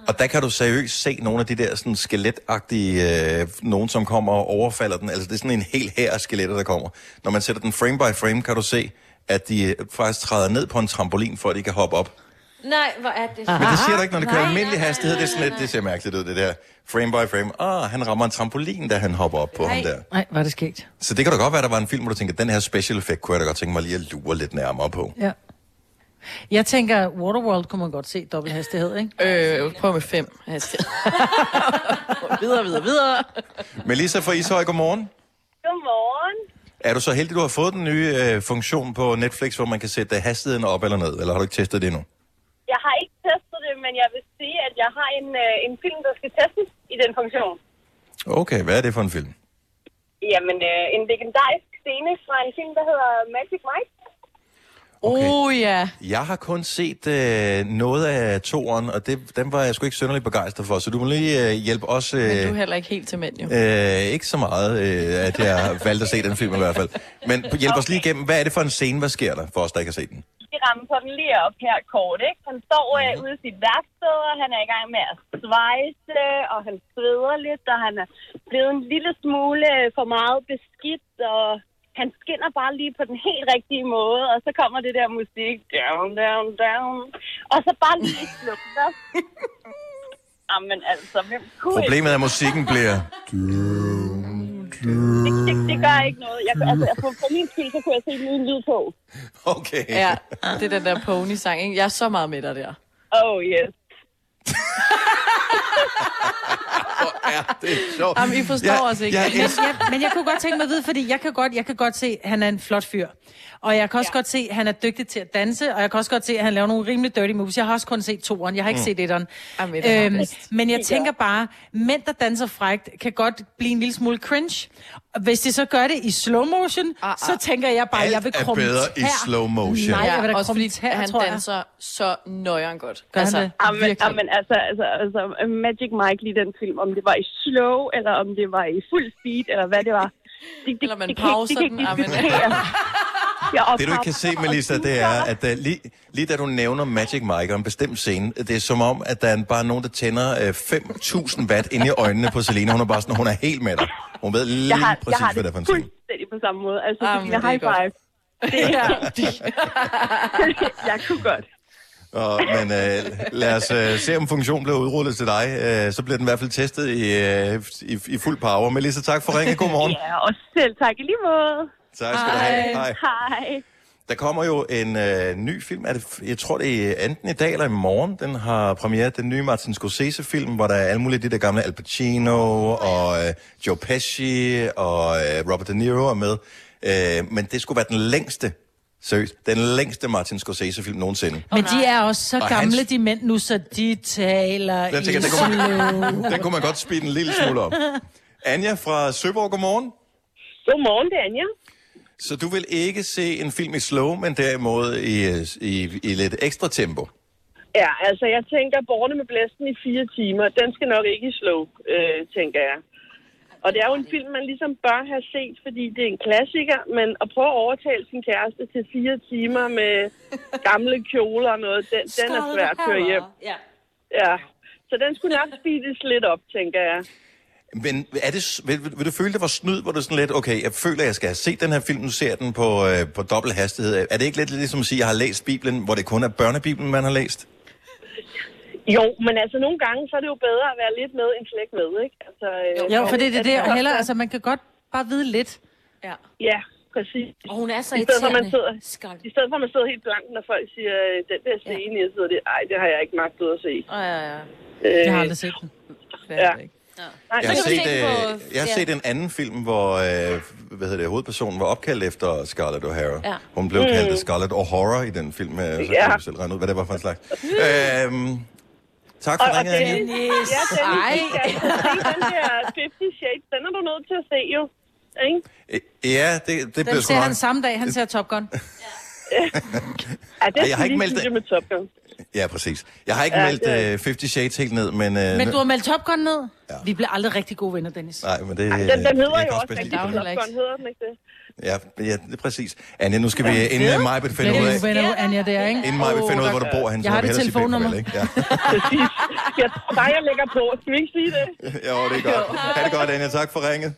Og der kan du seriøst se nogle af de der sådan skeletagtige, øh, nogen som kommer og overfalder den. Altså det er sådan en hel her af skeletter, der kommer. Når man sætter den frame by frame, kan du se, at de øh, faktisk træder ned på en trampolin, for at de kan hoppe op. Nej, hvor er det Men det siger du ikke, når det kører almindelig hastighed. Det er sådan lidt, det ser mærkeligt ud, det der frame by frame. Åh, han rammer en trampolin, da han hopper op på ham der. Nej, var det skægt. Så det kan da godt være, der var en film, hvor du tænker, den her special effect kunne jeg da godt tænke mig lige at lure lidt nærmere på. Ja. Jeg tænker, Waterworld kunne man godt se dobbelt hastighed, ikke? Øh, prøv med fem hastighed. videre, videre, videre. Melissa fra Ishøj, godmorgen. Godmorgen. Er du så heldig, du har fået den nye øh, funktion på Netflix, hvor man kan sætte hastigheden op eller ned, eller har du ikke testet det endnu? Jeg har ikke testet det, men jeg vil sige, at jeg har en, øh, en film, der skal testes i den funktion. Okay, hvad er det for en film? Jamen, øh, en legendarisk scene fra en film, der hedder Magic Mike. Okay. Oh ja. Jeg har kun set øh, noget af toeren, og det, den var jeg sgu ikke synderligt begejstret for, så du må lige øh, hjælpe os... Øh, Men du er heller ikke helt til mænd, jo. øh, ikke så meget, øh, at jeg har valgt at se den film i hvert fald. Men hjælp os lige igennem, hvad er det for en scene, hvad sker der for os, der ikke har set den? Vi rammer på den lige op her kort, ikke? Han står øh, ude i sit værksted, og han er i gang med at svejse, og han sveder lidt, og han er blevet en lille smule øh, for meget beskidt, og han skinner bare lige på den helt rigtige måde, og så kommer det der musik, down, down, down, og så bare lige slukker. Jamen altså, hvem kunne Problemet er, at musikken bliver... Det, det, det gør ikke noget. Jeg, altså, jeg, for, for min skyld, så kunne jeg se den uden lyd på. Okay. Ja, det er den der pony-sang, ikke? Jeg er så meget med dig der. Oh, yes. Det er sjovt. Jamen, I forstår Jeg- os ikke. jeg men, jeg, men jeg kunne godt tænke mig at vide, fordi jeg kan godt, jeg kan godt se, at han er en flot fyr. Og jeg kan også ja. godt se, at han er dygtig til at danse, og jeg kan også godt se, at han laver nogle rimelig dirty moves. Jeg har også kun set toeren, jeg har ikke Mm. set etteren. Jamen, er Øhm, men jeg Det tænker bare, mænd, der danser frægt, kan godt blive en lille smule cringe. Og hvis de så gør det i slow motion, ah, ah. så tænker jeg bare, at jeg vil er krumme bedre i tær. slow motion. Nej, jeg vil da også fordi tær, han tror jeg. danser så nøjeren godt. Gør han det? Virkelig. amen, altså, altså, altså, Magic Mike lige den film, om det var i slow, eller om det var i fuld speed, eller hvad det var. Det, det, Eller man det kan pauser det kan den, ikke amen. diskutere. Jeg Det du ikke kan se, Melissa, det er, at uh, lige, lige da du nævner Magic Mike og en bestemt scene, det er som om, at der er bare nogen, der tænder uh, 5.000 watt ind i øjnene på Selena. Hun er bare sådan, hun er helt med dig. Hun ved lige jeg har, præcis, jeg har hvad det er for en scene. fuldstændig på samme måde. Altså, Ah, det er det er high godt. five. Det her. jeg kunne godt. Og, men uh, lad os uh, se, om funktionen bliver udrullet til dig. Uh, så bliver den i hvert fald testet i, uh, i, i fuld power. Melissa, tak for ringen. Godmorgen. Ja, og selv tak i lige måde. Tak skal du have. Hej. Hej. Der kommer jo en øh, ny film, er det, jeg tror det er enten i dag eller i morgen, den har premiere, den nye Martin Scorsese-film, hvor der er alle mulige de der gamle Al Pacino og øh, Joe Pesci og øh, Robert De Niro er med. Øh, men det skulle være den længste, seriøst, den længste Martin Scorsese-film nogensinde. Men de er også så Og gamle, hans- de mænd nu, så de taler Jeg tænker, i den kunne, man, den kunne man godt speede en lille smule op. Anja fra Søborg, godmorgen. Godmorgen, det er Anja. Så du vil ikke se en film i slow, men derimod i, øh, i, i lidt ekstra tempo? Ja, altså jeg tænker, Borne med blæsten i fire timer, den skal nok ikke i slow, øh, tænker jeg. Og det er jo en film, man ligesom bør have set, fordi det er en klassiker, men at prøve at overtale sin kæreste til fire timer med gamle kjoler og noget, den, den er svær at køre hjem. Ja. Ja, så den skulle nok speedes lidt op, tænker jeg. Men er det, vil, vil, vil du føle, det var snyd, hvor du sådan lidt, okay, jeg føler, jeg skal have set den her film, nu ser jeg den på, øh, på dobbelt hastighed. Er det ikke lidt ligesom at sige, at jeg har læst Bibelen, hvor det kun er børnebibelen, man har læst? Jo, men altså nogle gange, så er det jo bedre at være lidt med end slet ikke med, ikke? Altså, øh, Jo, for det er det, det altså, og heller, altså man kan godt bare vide lidt. Ja. Ja, præcis. Og hun er så I stedet for, at man sidder, I stedet for, at man sidder helt blank, når folk siger, øh, den der scene, jeg sidder der, ej, det har jeg ikke magtet at se. Ja, ja, ja. Øh, Jeg har aldrig set den. Ja. Nej, Jeg har, set, øh, jeg har set en anden film, hvor øh, hvad hedder det, hovedpersonen var opkaldt efter Scarlett O'Hara. Ja. Hun blev Mm. kaldt Scarlett O'Hara i den film, øh, så Ja. kan du selv regne ud, hvad det var for en slags. øhm, tak for ringet, Anja. Dennis, ja, Dennis, Ej. ja, den der 50 Shades, den er du nødt til at se jo. Ikke? Ja, det, det Den bliver sgu ser han samme dag, han ser Top Gun. Ja, det Ej, jeg har ikke meldt det. med Top Gun. Ja, præcis. Jeg har ikke Ja, meldt det er- øh, 50 Shades helt ned, men... Øh, Men du har meldt Top Gun ned? Ja. Vi bliver aldrig rigtig gode venner, Dennis. Nej, men det... Den, den jeg hedder jo også rigtig Top den. Gun, hedder den ikke det? Ja, ja, det er præcis. Anja, nu skal vi, inden uh, mig finder Bliver ud af... venner, Anja, der, ikke? Inden mig finder ud af, hvor du bor hen, så Jeg har det hellere sige telefonnummer. ikke? Ja. Præcis. Jeg tror bare, jeg lægger på. Skal vi ikke sige det? jo, det er godt. Ha' det godt, Anja. Tak for ringet.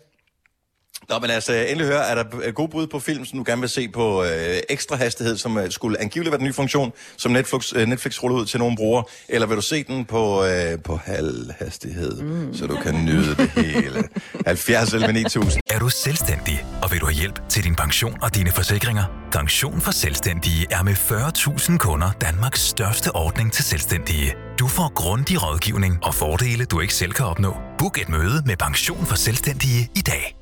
Nå, men altså, endelig høre, er der øh, gode bud på film, som du gerne vil se på øh, ekstra hastighed, som øh, skulle angiveligt være den nye funktion, som Netflix, øh, Netflix ruller ud til nogle brugere, eller vil du se den på, øh, på halv hastighed, mm. så du kan nyde det hele? 70 11 9000. Er du selvstændig, og vil du have hjælp til din pension og dine forsikringer? Pension for Selvstændige er med 40.000 kunder Danmarks største ordning til selvstændige. Du får grundig rådgivning og fordele, du ikke selv kan opnå. Book et møde med Pension for Selvstændige i dag.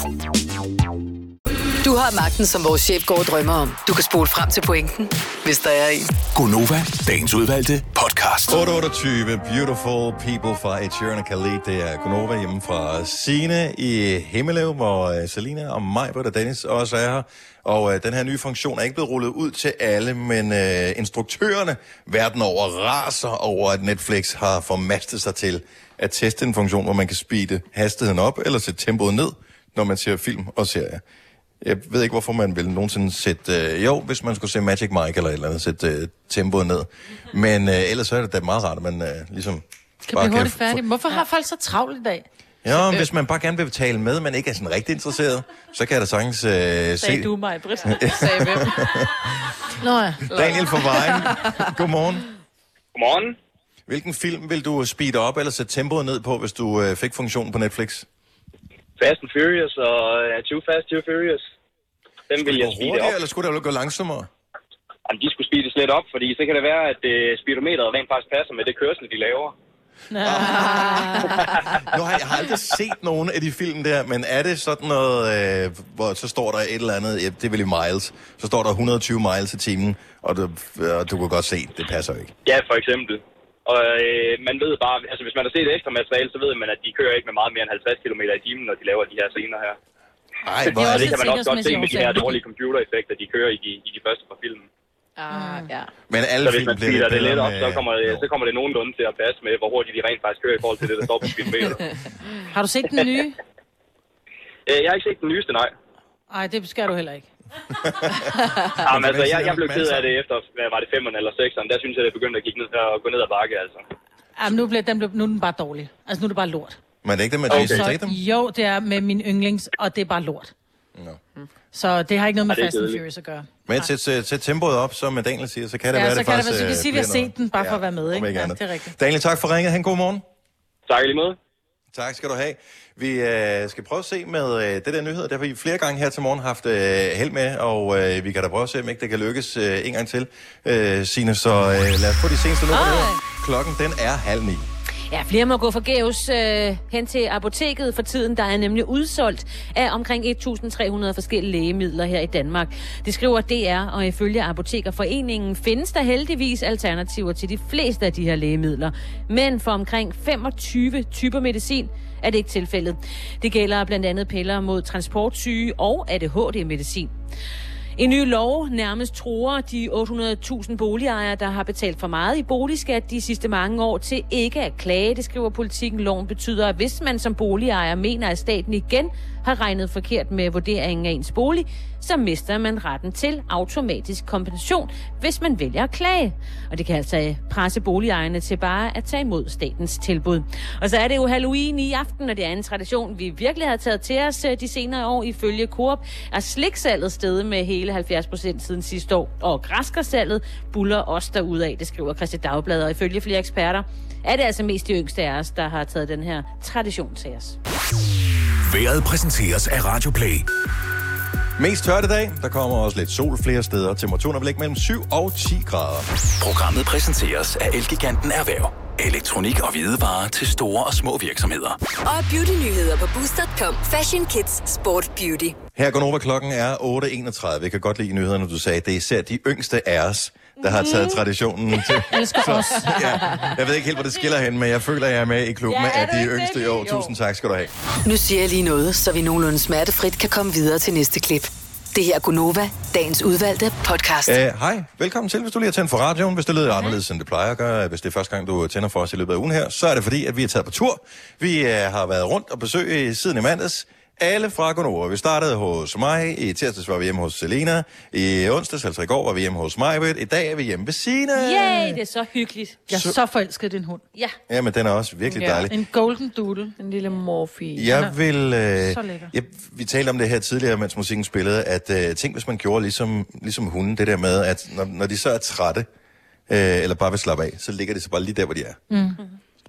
Du har magten, som vores chef går og drømmer om. Du kan spole frem til pointen, hvis der er en. Gonova, dagens udvalgte podcast. 828 Beautiful People fra Ed Sheeran og Khalid. Det er Gunova hjemme fra Sine i Himmelev, hvor uh, Selina og mig, og Dennis også er her. Og uh, den her nye funktion er ikke blevet rullet ud til alle, men uh, instruktørerne verden over raser over, at Netflix har formastet sig til at teste en funktion, hvor man kan speede hastigheden op eller sætte tempoet ned, når man ser film og serier. Jeg ved ikke, hvorfor man vil nogensinde sætte... Øh, jo, hvis man skulle se Magic Mike eller et eller andet, sætte øh, tempoet ned. Men øh, ellers så er det da meget rart, at man øh, ligesom... Kan blive hurtigt færdig. Hvorfor har folk så travlt i dag? Ja, Øh. hvis man bare gerne vil betale med, men ikke er sådan rigtig interesseret, så kan jeg da sagtens øh, Sagde se... du mig, Britt. Sagde hvem? Nå ja. Daniel fra Vejen, godmorgen. Godmorgen. Hvilken film vil du speede op eller sætte tempoet ned på, hvis du øh, fik funktionen på Netflix? Fast and Furious og uh, Too Fast, Too Furious. Dem vil jeg Gå speede hurtigere, op. eller skulle det gå langsommere? Jamen, de skulle speedes lidt op, fordi så kan det være, at uh, speedometeret rent faktisk passer med det kørsel, de laver. Nu har jeg, jeg har aldrig set nogen af de film der, men er det sådan noget, øh, hvor så står der et eller andet, ja, det er vel i miles, så står der 120 miles i timen, og du, og du kan godt se, det passer ikke. Ja, for eksempel. Og øh, man ved bare, altså hvis man har set ekstra materiale, så ved man, at de kører ikke med meget mere end 50 km i timen, når de laver de her scener her. Ej, så hvor er det, det kan man også godt se med de her dårlige computereffekter, de kører i de, i de første fra filmen. Ah, ja. Men alle så hvis film man bliver speeder lidt det lidt op, med- så kommer, det, så kommer det nogenlunde til at passe med, hvor hurtigt de rent faktisk kører i forhold til det, der står på speedometeret. Har du set den nye? Øh, jeg har ikke set den nyeste, nej. Nej, det skal du heller ikke. Jamen, altså, jeg, jeg blev ked af det efter, hvad var det, 5'eren eller 6'eren. Der synes jeg, det begyndte at, kigge ned, at gå ned ad bakke, altså. Jamen, nu, bliver, den blev, nu er den bare dårlig. Altså, nu er det bare lort. Men er det ikke det med Og Jason Statham? Jo, det er med min yndlings, og det er bare lort. No. Så det har ikke noget med det Fast and. Furious at gøre. Men sæt, sæt, sæt tempoet op, som Daniel siger, så kan det Ja, være, så det kan det faktisk være, så kan øh, sige, vi har set den, bare for at være med, ikke? ikke Ja, det er rigtigt. Daniel, tak for ringet. Han god morgen. Tak lige måde. Tak skal du have. Vi øh, skal prøve at se med øh, det der nyheder. Der har vi flere gange her til morgen haft øh, held med, og øh, vi kan da prøve at se, om ikke det kan lykkes øh, en gang til, øh, Signe. Så øh, lad os få de seneste numre. Klokken den er halv ni. Ja, flere må gå forgæves øh, hen til apoteket for tiden. Der er nemlig udsolgt af omkring 1.300 forskellige lægemidler her i Danmark. Det skriver DR, og ifølge Apotekerforeningen findes der heldigvis alternativer til de fleste af de her lægemidler. Men for omkring 25 typer medicin er det ikke tilfældet. Det gælder blandt andet piller mod transportsyge og ADHD-medicin. En ny lov nærmest tror de 800.000 boligejere, der har betalt for meget i boligskat de sidste mange år til ikke at klage. Det skriver politikken. Loven betyder, at hvis man som boligejer mener, at staten igen har regnet forkert med vurderingen af ens bolig, så mister man retten til automatisk kompensation, hvis man vælger at klage. Og det kan altså øh, presse boligejerne til bare at tage imod statens tilbud. Og så er det jo Halloween i aften, og det er en tradition, vi virkelig har taget til os øh, de senere år. Ifølge Coop er sliksalget steget med hele 70 procent siden sidste år, og græskarsalget buller også derudad, det skriver Christi Dagblad, og ifølge flere eksperter er det altså mest de yngste af os, der har taget den her tradition til os. Været præsenteres af Radio Play. Mest tørt i dag. Der kommer også lidt sol flere steder. Temperaturen vil ligge mellem 7 og 10 grader. Programmet præsenteres af Elgiganten Erhverv. Elektronik og hvidevarer til store og små virksomheder. Og beautynyheder på Boost.com. Fashion, kids, sport, beauty. Her går Nova klokken er 8.31. Jeg kan godt lide nyhederne, du sagde. Det er især de yngste af os, der har taget traditionen til. Elsker os. Ja, jeg ved ikke helt, hvor det skiller hen, men jeg føler, jeg er med i klubben Ja, af de yngste i år. Tusind tak skal du have. Nu siger jeg lige noget, så vi nogenlunde smertefrit kan komme videre til næste klip. Det her er Gunova, dagens udvalgte podcast. Uh, hej, velkommen til, hvis du lige har tændt for radioen. Hvis det lyder anderledes, end det plejer at gøre, hvis det er første gang, du tænder for os i løbet af ugen her, så er det fordi, at vi er taget på tur. Vi uh, har været rundt og besøgt siden i mandags. Alle fra Gonova. Vi startede hos mig. I tirsdags var vi hjemme hos Selena. I onsdags, altså i går, var vi hjemme hos mig. I dag er vi hjemme ved Sina. Yay, det er så hyggeligt. Jeg er så forelsket i din hund. Ja. Ja, men den er også virkelig dejlig. En golden doodle. En lille morfi. Jeg vil... Øh, så lækker. jeg, vi talte om det her tidligere, mens musikken spillede, at øh, tænk, hvis man gjorde ligesom, ligesom hunden, det der med, at når, når de så er trætte, øh, eller bare vil slappe af, så ligger de så bare lige der, hvor de er. Mm.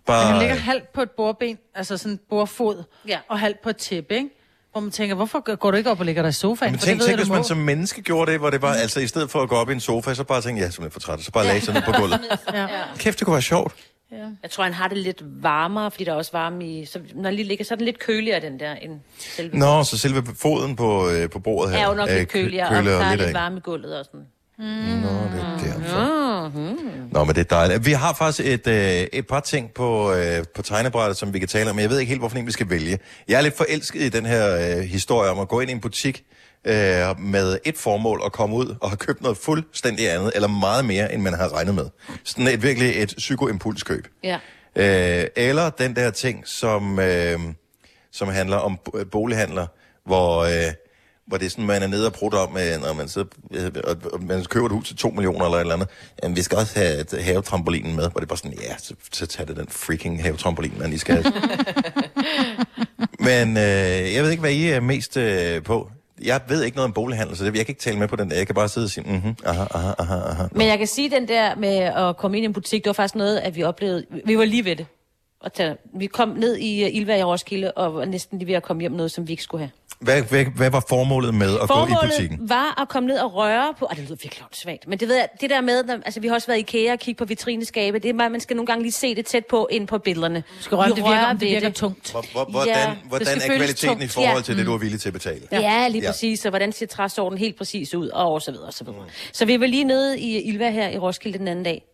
Bare, Men han ligger halvt på et bordben, altså sådan en bordfod, ja. og halvt på et tæppe, ikke? Hvor man tænker, hvorfor går du ikke op og ligger dig i sofaen? men For tænk, det ved tænk hvis man må. som menneske gjorde det, hvor det var, altså i stedet for at gå op i en sofa, så bare tænkte, ja, jeg er for træt, så bare lagde sig ned på gulvet. Ja. Kæft, det kunne være sjovt. Ja. Jeg tror, han har det lidt varmere, fordi der er også varme i... Så når han lige ligger, så er den lidt køligere, den der, end selve... Nå, så selve foden på, øh, på bordet her. er jo nok øh, lidt køligere, kø- og der er lidt varme i gulvet og sådan. Mm. Nå, det er derfor. Mm. Nå, men det er dejligt. Vi har faktisk et, øh, et par ting på, øh, på tegnebrættet, som vi kan tale om, jeg ved ikke helt, hvorfor en vi skal vælge. Jeg er lidt forelsket i den her øh, historie om at gå ind i en butik øh, med et formål og komme ud og have købt noget fuldstændig andet, eller meget mere, end man har regnet med. Sådan et virkelig et psykoimpulskøb. Ja. Øh, eller den der ting, som, øh, som handler om bo- bolighandler, hvor, øh, hvor det er sådan, man er nede og prutter om, øh, når man, sidder, øh, og, og man køber et hus til 2 millioner eller et eller andet. Jamen, vi skal også have et havetrampolinen med, hvor det er bare sådan, ja, så, så tag det den freaking havetrampolin, man lige skal have. Men øh, jeg ved ikke, hvad I er mest øh, på. Jeg ved ikke noget om bolighandel, så det, jeg kan ikke tale med på den der. Jeg kan bare sidde og sige, mhm, aha, aha, aha, aha. Men jeg kan sige, den der med at komme ind i en butik, det var faktisk noget, at vi oplevede... Vi var lige ved det. Og tage, vi kom ned i uh, Ilva i Roskilde, og var næsten lige ved at komme hjem med noget, som vi ikke skulle have. Hvad, hvad, hvad var formålet med at gå i butikken? Formålet var at komme ned og røre på... Ah, det lyder virkelig svagt. Men det ved jeg, det der med... Altså, vi har også været i IKEA og kigge på vitrineskabe. Det er man skal nogle gange lige se det tæt på ind på billederne. Du skal røre, det virker- om det virker tungt. Hvor, hvor, hvordan, Ja, ja, det hvordan er kvaliteten tungt. i forhold Ja. til det, du er villig til at betale? Ja, ja lige præcis. Og hvordan ser træsorten helt præcis ud, og så videre, og så videre. Så vi var lige nede i Ilva her i Roskilde den anden dag.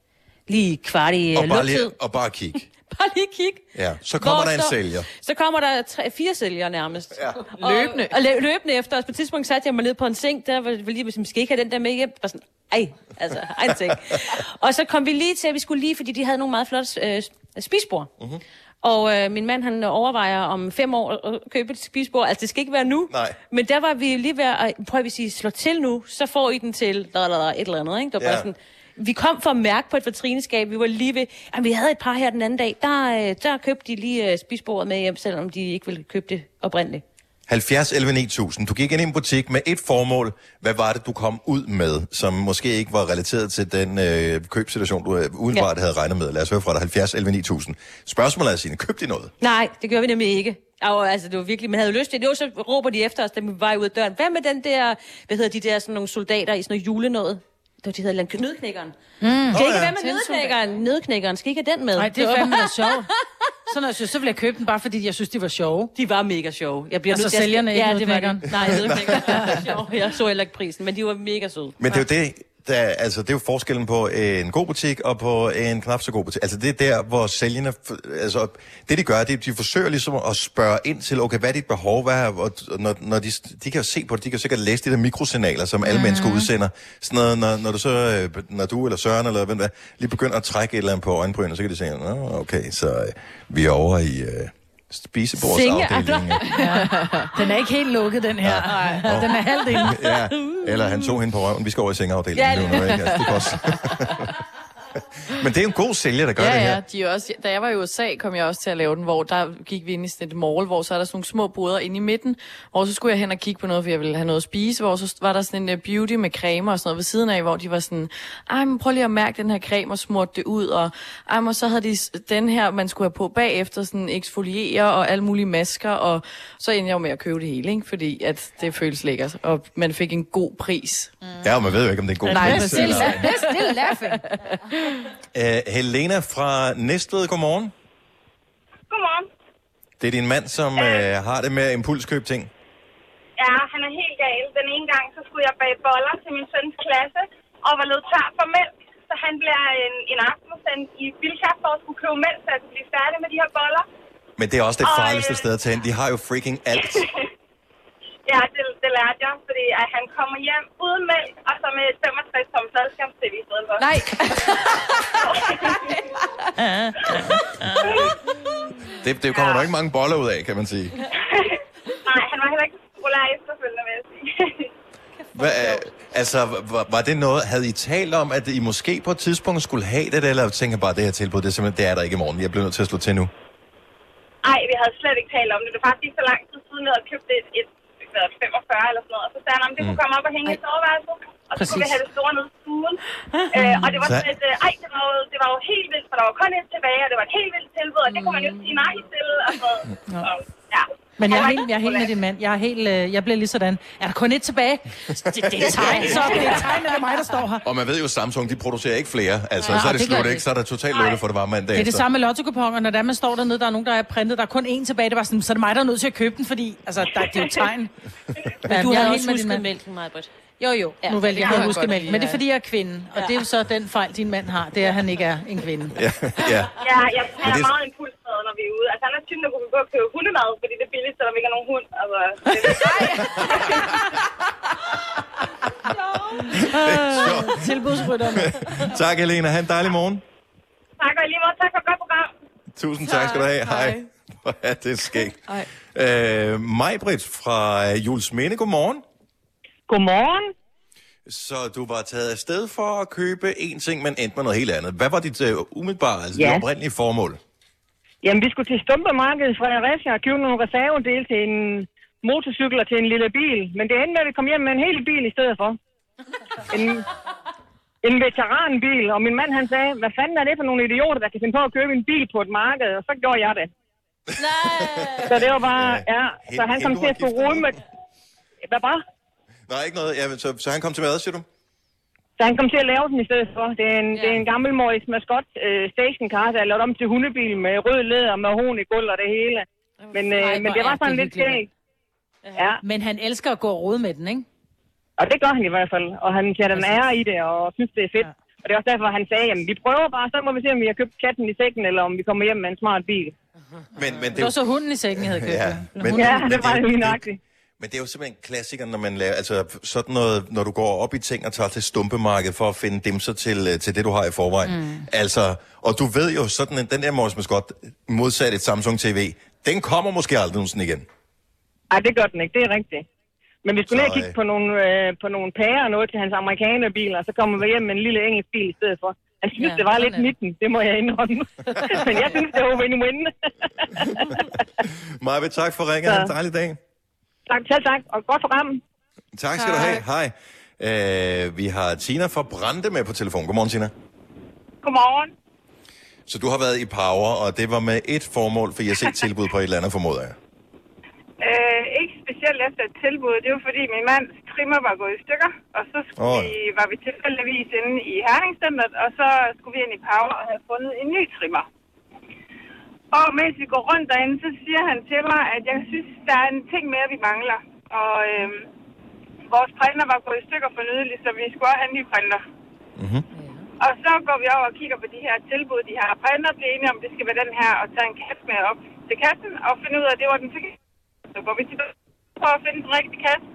Lige kvart i Og øh, bare, lige, og bare kig. Bare lige kig. Ja, så kommer Hvor der en står- sælger. Så kommer der tre, fire sælgere nærmest. Ja. Løbende. Og, og lø- løbende efter. Og på et tidspunkt satte jeg mig ned på en seng, der var lige, hvis vi skal ikke have den der med hjem. Bare sådan, ej, altså, ej en seng. og så kom vi lige til, at vi skulle lige, fordi de havde nogle meget flotte øh, spisbord. Mhm. Og øh, min mand, han overvejer om fem år at købe et spisbord. Altså, det skal ikke være nu. Nej. Men der var vi lige ved at, prøv at sige, slå til nu, så får I den til der, der, der, et eller andet. Ikke? Det var Ja. bare sådan, vi kom for at mærke på et vitrineskab, vi var lige ved, jamen, vi havde et par her den anden dag, der, øh, der købte de lige øh, spisbordet med hjem, selvom de ikke ville købe det oprindeligt. 70 11 9000. Du gik ind i en butik med et formål. Hvad var det, du kom ud med, som måske ikke var relateret til den øh, købsituation, du øh, udenbart ja. havde regnet med? Lad os høre fra dig. 70 11 9000. Spørgsmålet er, Signe, købte de noget? Nej, det gjorde vi nemlig ikke. Og, altså, det var virkelig, man havde lyst til det. Jo, så råber de efter os, da vi var ud af døren. Hvad med den der, hvad hedder de der, sådan nogle soldater i sådan noget julenåde? Det var, de hedder eller nødknækkeren. Mm. Skal Åh, ikke ja. være med nødknækkeren? Nødknækkeren, skal ikke have den med? Nej, det er fandme da sjovt. Så når jeg synes, så ville jeg købe den, bare fordi jeg synes, de var sjove. De var mega sjove. Jeg bliver Altså nødt sælgerne, ikke Ja, det var det. Nej, nødknækkeren var sjov. Jeg så heller ikke prisen, men de var mega søde. Men det er jo det, der, altså, det er jo forskellen på en god butik og på en knap så god butik. Altså det er der, hvor sælgerne, altså det de gør, det er, de forsøger ligesom at spørge ind til, okay, hvad er dit behov, hvad er, og når, når de, de kan jo se på det, de kan jo sikkert læse de der mikrosignaler, som alle Mhm. mennesker udsender. Sådan noget, når, når du så, øh, når du eller Søren eller hvem der er, lige begynder at trække et eller andet på øjenbrynet, så kan de sige, Nå, okay, så øh, vi er over i øh, spisebordsafdelingen. Ja. Den er ikke helt lukket, den her. Nej. Den er inde. Ja, eller han tog hende på røven. Vi skal over i sengeafdelingen. Ja, noget, ikke? altså, det. Men det er jo en god sælger, der gør ja, det her. Ja, de er også, da jeg var i USA, kom jeg også til at lave den, hvor der gik vi ind i sådan et mall, hvor så er der sådan nogle små boder inde i midten, hvor så skulle jeg hen og kigge på noget, for jeg ville have noget at spise, hvor så var der sådan en uh, beauty med cremer og sådan noget ved siden af, hvor de var sådan, ej, men prøv lige at mærke den her creme og smurte det ud, og, ej, men så havde de den her, man skulle have på bagefter, sådan eksfoliere og alle mulige masker, og så endte jeg jo med at købe det hele, ikke? fordi at det føles lækkert, og man fik en god pris. Mm. Ja, og man ved jo ikke, om det er en god Nej, pris, præcis. eller- They're still laughing. Øh, Helena fra Næstved, godmorgen. Godmorgen. Det er din mand, som øh, har det med at impulskøbe ting. Ja, han er helt gal. Den ene gang, så skulle jeg bage boller til min søns klasse, og var løbet tør for mælk. Så han bliver en, en aften sendt i Bilka for at skulle købe mælk, så jeg kunne blive færdig med de her boller. Men det er også det Og, farligste øh, sted at tage ind. De har jo freaking alt. Ja, det, det lærte jeg, fordi at han kommer hjem uden mælk, og så med 65 tom fladskærms-tv i stedet for. Nej! Det, det kommer der ikke mange boller ud af, kan man sige. Nej, han var heller ikke så populær efterfølgende, vil jeg sige. Hvad, øh, altså, var, var det noget, havde I talt om, at I måske på et tidspunkt skulle have det, eller tænker bare, det her tilbud, det er simpelthen, det er der ikke i morgen. Jeg bliver nødt til at slå til nu. Ej, vi havde slet ikke talt om det. Det er faktisk så lang tid siden, jeg havde købt et, et, et 45 eller sådan noget. Og så sagde han, om det kunne komme op og hænge i soveværelset. Og så kunne vi have det store nede i stuen. øh, og det var Så- sådan et, øh, ej, det var, jo, det var jo helt vildt, for der var kun et tilbage, og det var et helt vildt tilbud, og det kunne man jo ikke sige nej til. Og så, så, ja. Men jeg er, helt, jeg er helt med din mand. Jeg, er helt, øh, jeg bliver lige sådan. Er der kun et tilbage? Det, det er tegn, så det er tegn, at det er mig, der står her. Og man ved jo, Samsung, de producerer ikke flere. Altså, Ja, så er det, det slut, ikke? Så er der totalt lukket for, det var mandag Det er det samme med lottokuponer, når der man står dernede, der er nogen, der er printet, der er kun én tilbage, det var sådan, så er det mig, der er nødt til at købe den, fordi altså, der, det er jo tegn. Men Ja, du jeg er har helt også husket mælken, Majbrit. Jo, jo. Ja, Ja, nu vælger det jeg at jeg huske mælken. Men det er ja. fordi, jeg er kvinde. Og det er jo så den fejl, din mand har. Det er, at han ikke er en kvinde. Ja, ja. Ja, jeg, Men han er det- meget impulsdrevet, når vi er ude. Altså, han er typen, der kunne gå og købe hundemad, fordi det er billigt, selvom vi ikke har nogen hund. Altså, det Tilbudsrytterne. Tak, Helena. Ha' en dejlig morgen. tak, og lige måde, tak for et godt program. Tusind tak skal du have. Hej. Hvor er det skægt. Øh, Majbrit fra øh, Jules Minde, godmorgen. Godmorgen. Så du var taget afsted for at købe én ting, men endte med noget helt andet. Hvad var dit uh, umiddelbare, altså Ja. det oprindelige formål? Jamen, vi skulle til Stumpemarkedet fra Fredericia og købe nogle reservedele til en motorcykel og til en lille bil. Men det endte med, at vi kom hjem med en hel bil i stedet for. En, en veteranbil, og min mand han sagde, hvad fanden er det for nogle idioter, der kan finde på at købe en bil på et marked? Og så gjorde jeg det. Så det var bare, ja, så han kom til at få rode med... Hvad bare? Nej, ikke noget. Ja, så, så han kom til mad, siger du? Så han kom til at lave den i stedet for. Det er en, ja. det er en gammelmordisk maskot øh, stationcar, der er lavet om til hundebil med rød læder, med hån i gulv og det hele. Men, øh, Ej, men det var er sådan det lidt skægt. Ja. Men han elsker at gå og rode med den, ikke? Og det gør han i hvert fald. Og han sætter en ære i det, og synes, det er fedt. Ja. Og det er også derfor, han sagde, jamen vi prøver bare, så må vi se, om vi har købt katten i sækken, eller om vi kommer hjem med en smart bil. Men, men Det var så hunden i sækken, jeg havde købt. Ja, men-. Ja, men det var det- lige det- nøjagtigt. Men det er jo simpelthen en klassiker, når man laver, altså sådan noget, når du går op i ting og tager til stumpemarkedet for at finde dimser til, øh, til det, du har i forvejen. Mm. Altså, og du ved jo, sådan en, den der Morris Mascot, modsat et Samsung TV, den kommer måske aldrig nogensinde igen. Nej, det gør den ikke, det er rigtigt. Men vi skulle ned og kigge øh, på nogle, øh, på nogle pærer og noget til hans amerikanerbil, og så kommer vi hjem med en lille engelsk bil i stedet for. Han synes, Ja, det var lidt er det. midten, det må jeg indrømme. Men jeg synes, det var win-win. Maja, tak for ringen. Ha' en dejlig dag. Tak, selv tak, og godt program. Tak skal du have. Hej. Øh, vi har Tina fra Brande med på telefon. Godmorgen, Tina. Godmorgen. Så du har været i Power, og det var med et formål, for jeg har set tilbud på et eller andet, formoder jeg. Øh, ikke specielt efter et tilbud. Det var fordi min mands trimmer var gået i stykker, og så skulle oh. vi, var vi tilfældigvis inde i Herningscenteret, og så skulle vi ind i Power og have fundet en ny trimmer. Og mens vi går rundt derinde, så siger han til mig, at jeg synes, der er en ting mere, vi mangler. Og øhm, vores printer var gået i stykker for nydeligt, så vi skulle også have en ny printer. Mm-hmm. Og så går vi over og kigger på de her tilbud, de har. Printer bliver enige om, det skal være den her, og tage en kasse med op til kassen, og finde ud af, at det var den forkerte. Så går vi tilbage for at finde den rigtige kasse.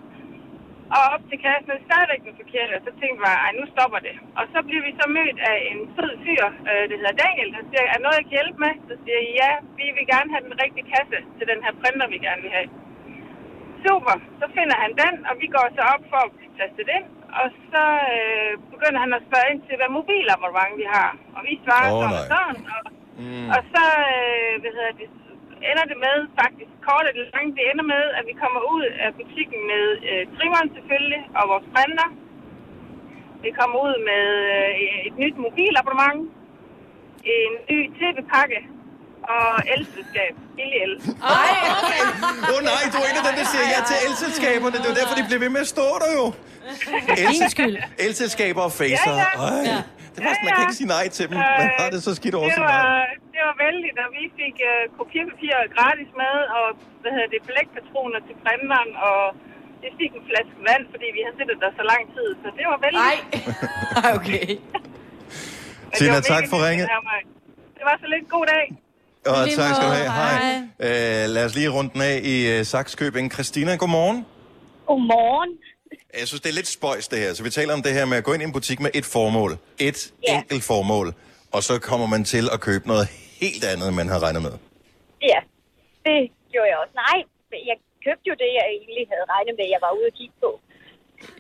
Og op til kassen er stadigvæk den forkerte. Og så tænkte vi, ej, nu stopper det. Og så bliver vi så mødt af en sød fyr, øh, det hedder Daniel, der siger, er noget, jeg kan hjælpe med? Så siger jeg, ja, vi vil gerne have den rigtige kasse til den her printer, vi gerne vil have. Super, så finder han den, og vi går så op for at blive tastet ind. og så øh, begynder han at spørge ind til, hvad mobilabonnement vi har. Og vi svarer oh, sådan og sådan. Og, mm. og så øh, hvad hedder det, ender det med, faktisk kort og langt, det ender med, at vi kommer ud af butikken med øh, trimmeren selvfølgelig, og vores printer. Vi kommer ud med øh, et nyt mobilabonnement, en ny tv-pakke og elselskab. Billig el. Åh oh, nej, du er en af dem, der siger ja til elselskaberne. Det er jo derfor, de bliver ved med at stå der jo. Elselskaber og facer. Ja, ja. Ej. Det er faktisk, man kan ikke sige nej til dem. Man har det så skidt over det var, det var vældigt, og vi fik uh, kopierpapir gratis med, og hvad hedder det, blækpatroner til printeren, og vi fik en flaske vand, fordi vi har siddet der så lang tid, så det var vældigt. Nej, okay. Tina, tak for ringet. Det var så lidt god dag. Og lige tak skal du have. Hej. Uh, lad os lige runde den af i uh, Saxkøbing. Christina, godmorgen. Godmorgen. Jeg synes, det er lidt spøjs, det her. Så vi taler om det her med at gå ind i en butik med et formål. Et Ja. enkelt formål. Og så kommer man til at købe noget helt andet, end man har regnet med. Ja, det gjorde jeg også. Nej, jeg købte jo det, jeg egentlig havde regnet med, jeg var ude at kigge på.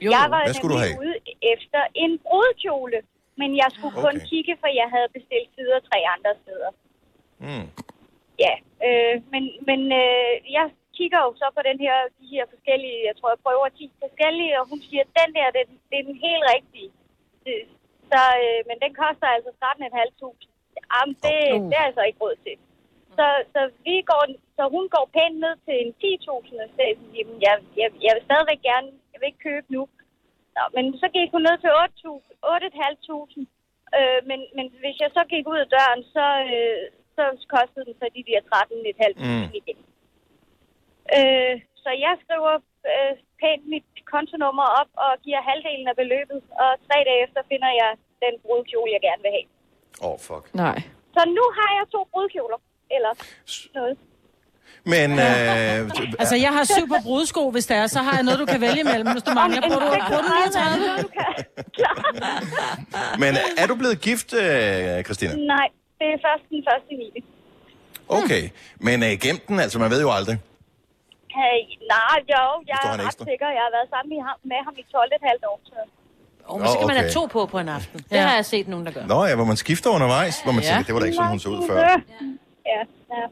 Jo, jeg var hvad skulle du have? ude efter en brudkjole, men jeg skulle kun Okay. kigge, for jeg havde bestilt sider tre andre steder. Mm. Ja, øh, men, men øh, jeg kigger jo så på den her, de her forskellige, jeg tror, jeg prøver 10 forskellige, og hun siger, at den der, det, det er den helt rigtige. Det- Så, øh, men den koster altså 13.500. Jamen, det, Uh. det er altså ikke råd til. Så, så, vi går, så hun går pænt ned til en 10.000 og sagde, jamen, jeg, jeg, jeg vil stadigvæk gerne, jeg vil ikke købe nu. Nå, men så gik hun ned til 8.000 8.500. Øh, men, men hvis jeg så gik ud af døren, så, øh, så kostede den så de der 13.500 Mm. mm. igen. Øh, så jeg skriver øh, pænt mit kontonummer op og giver halvdelen af beløbet, og tre dage efter finder jeg den brudkjole, jeg gerne vil have. Åh, oh, fuck. Nej. Så nu har jeg to brudkjoler, eller noget. Men, øh, Altså, jeg har syv på brudsko, hvis det er, så har jeg noget, du kan vælge imellem, hvis du mangler. Bruger du, bruger du 39? men er du blevet gift, øh, Christina? Nej, det er først den første i 9. Okay. Men øh, gem den, altså man ved jo aldrig. Hey, nej, jo, jeg er ret ekstra. sikker. Jeg har været sammen med ham, med ham i 12,5 år. Så. Oh, men så kan man okay. have to på på en aften. Det har jeg set nogen, der gør. Nå ja, hvor man skifter undervejs, hvor man Ja. tænker, det var da ikke sådan, hun så ud før. Ja, ja.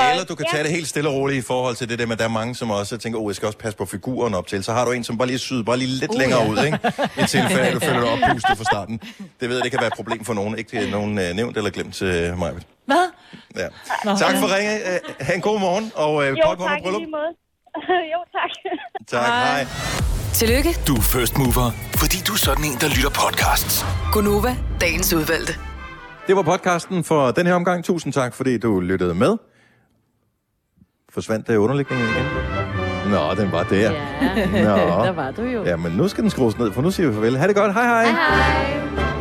Så, Eller du kan tage det helt stille og roligt i forhold til det der med, at der er mange, som også tænker, oh, jeg skal også passe på figuren op til. Så har du en, som bare lige syder bare lige lidt Uh, længere ja. ud, ikke? I tilfælde, at du føler dig oppustet fra starten. Det ved jeg, det kan være et problem for nogen. Ikke øh, nogen øh, nævnt eller glemt til øh, mig. Hvad? Ja. Nå. Tak for ringe. Øh, ha' en god morgen, og øh, Jo, tak bryllup. jo, tak. Tak, hej. Tillykke, Du er first mover, fordi du er sådan en, der lytter podcasts. Gunova, dagens udvalgte. Det var podcasten for den her omgang. Tusind tak, fordi du lyttede med. Forsvandt der underlægningen igen? Nå, den var der. Ja, Nå. der var du jo. Ja, men nu skal den skrues ned, for nu siger vi farvel. Ha' det godt. Hej hej. Hej hej.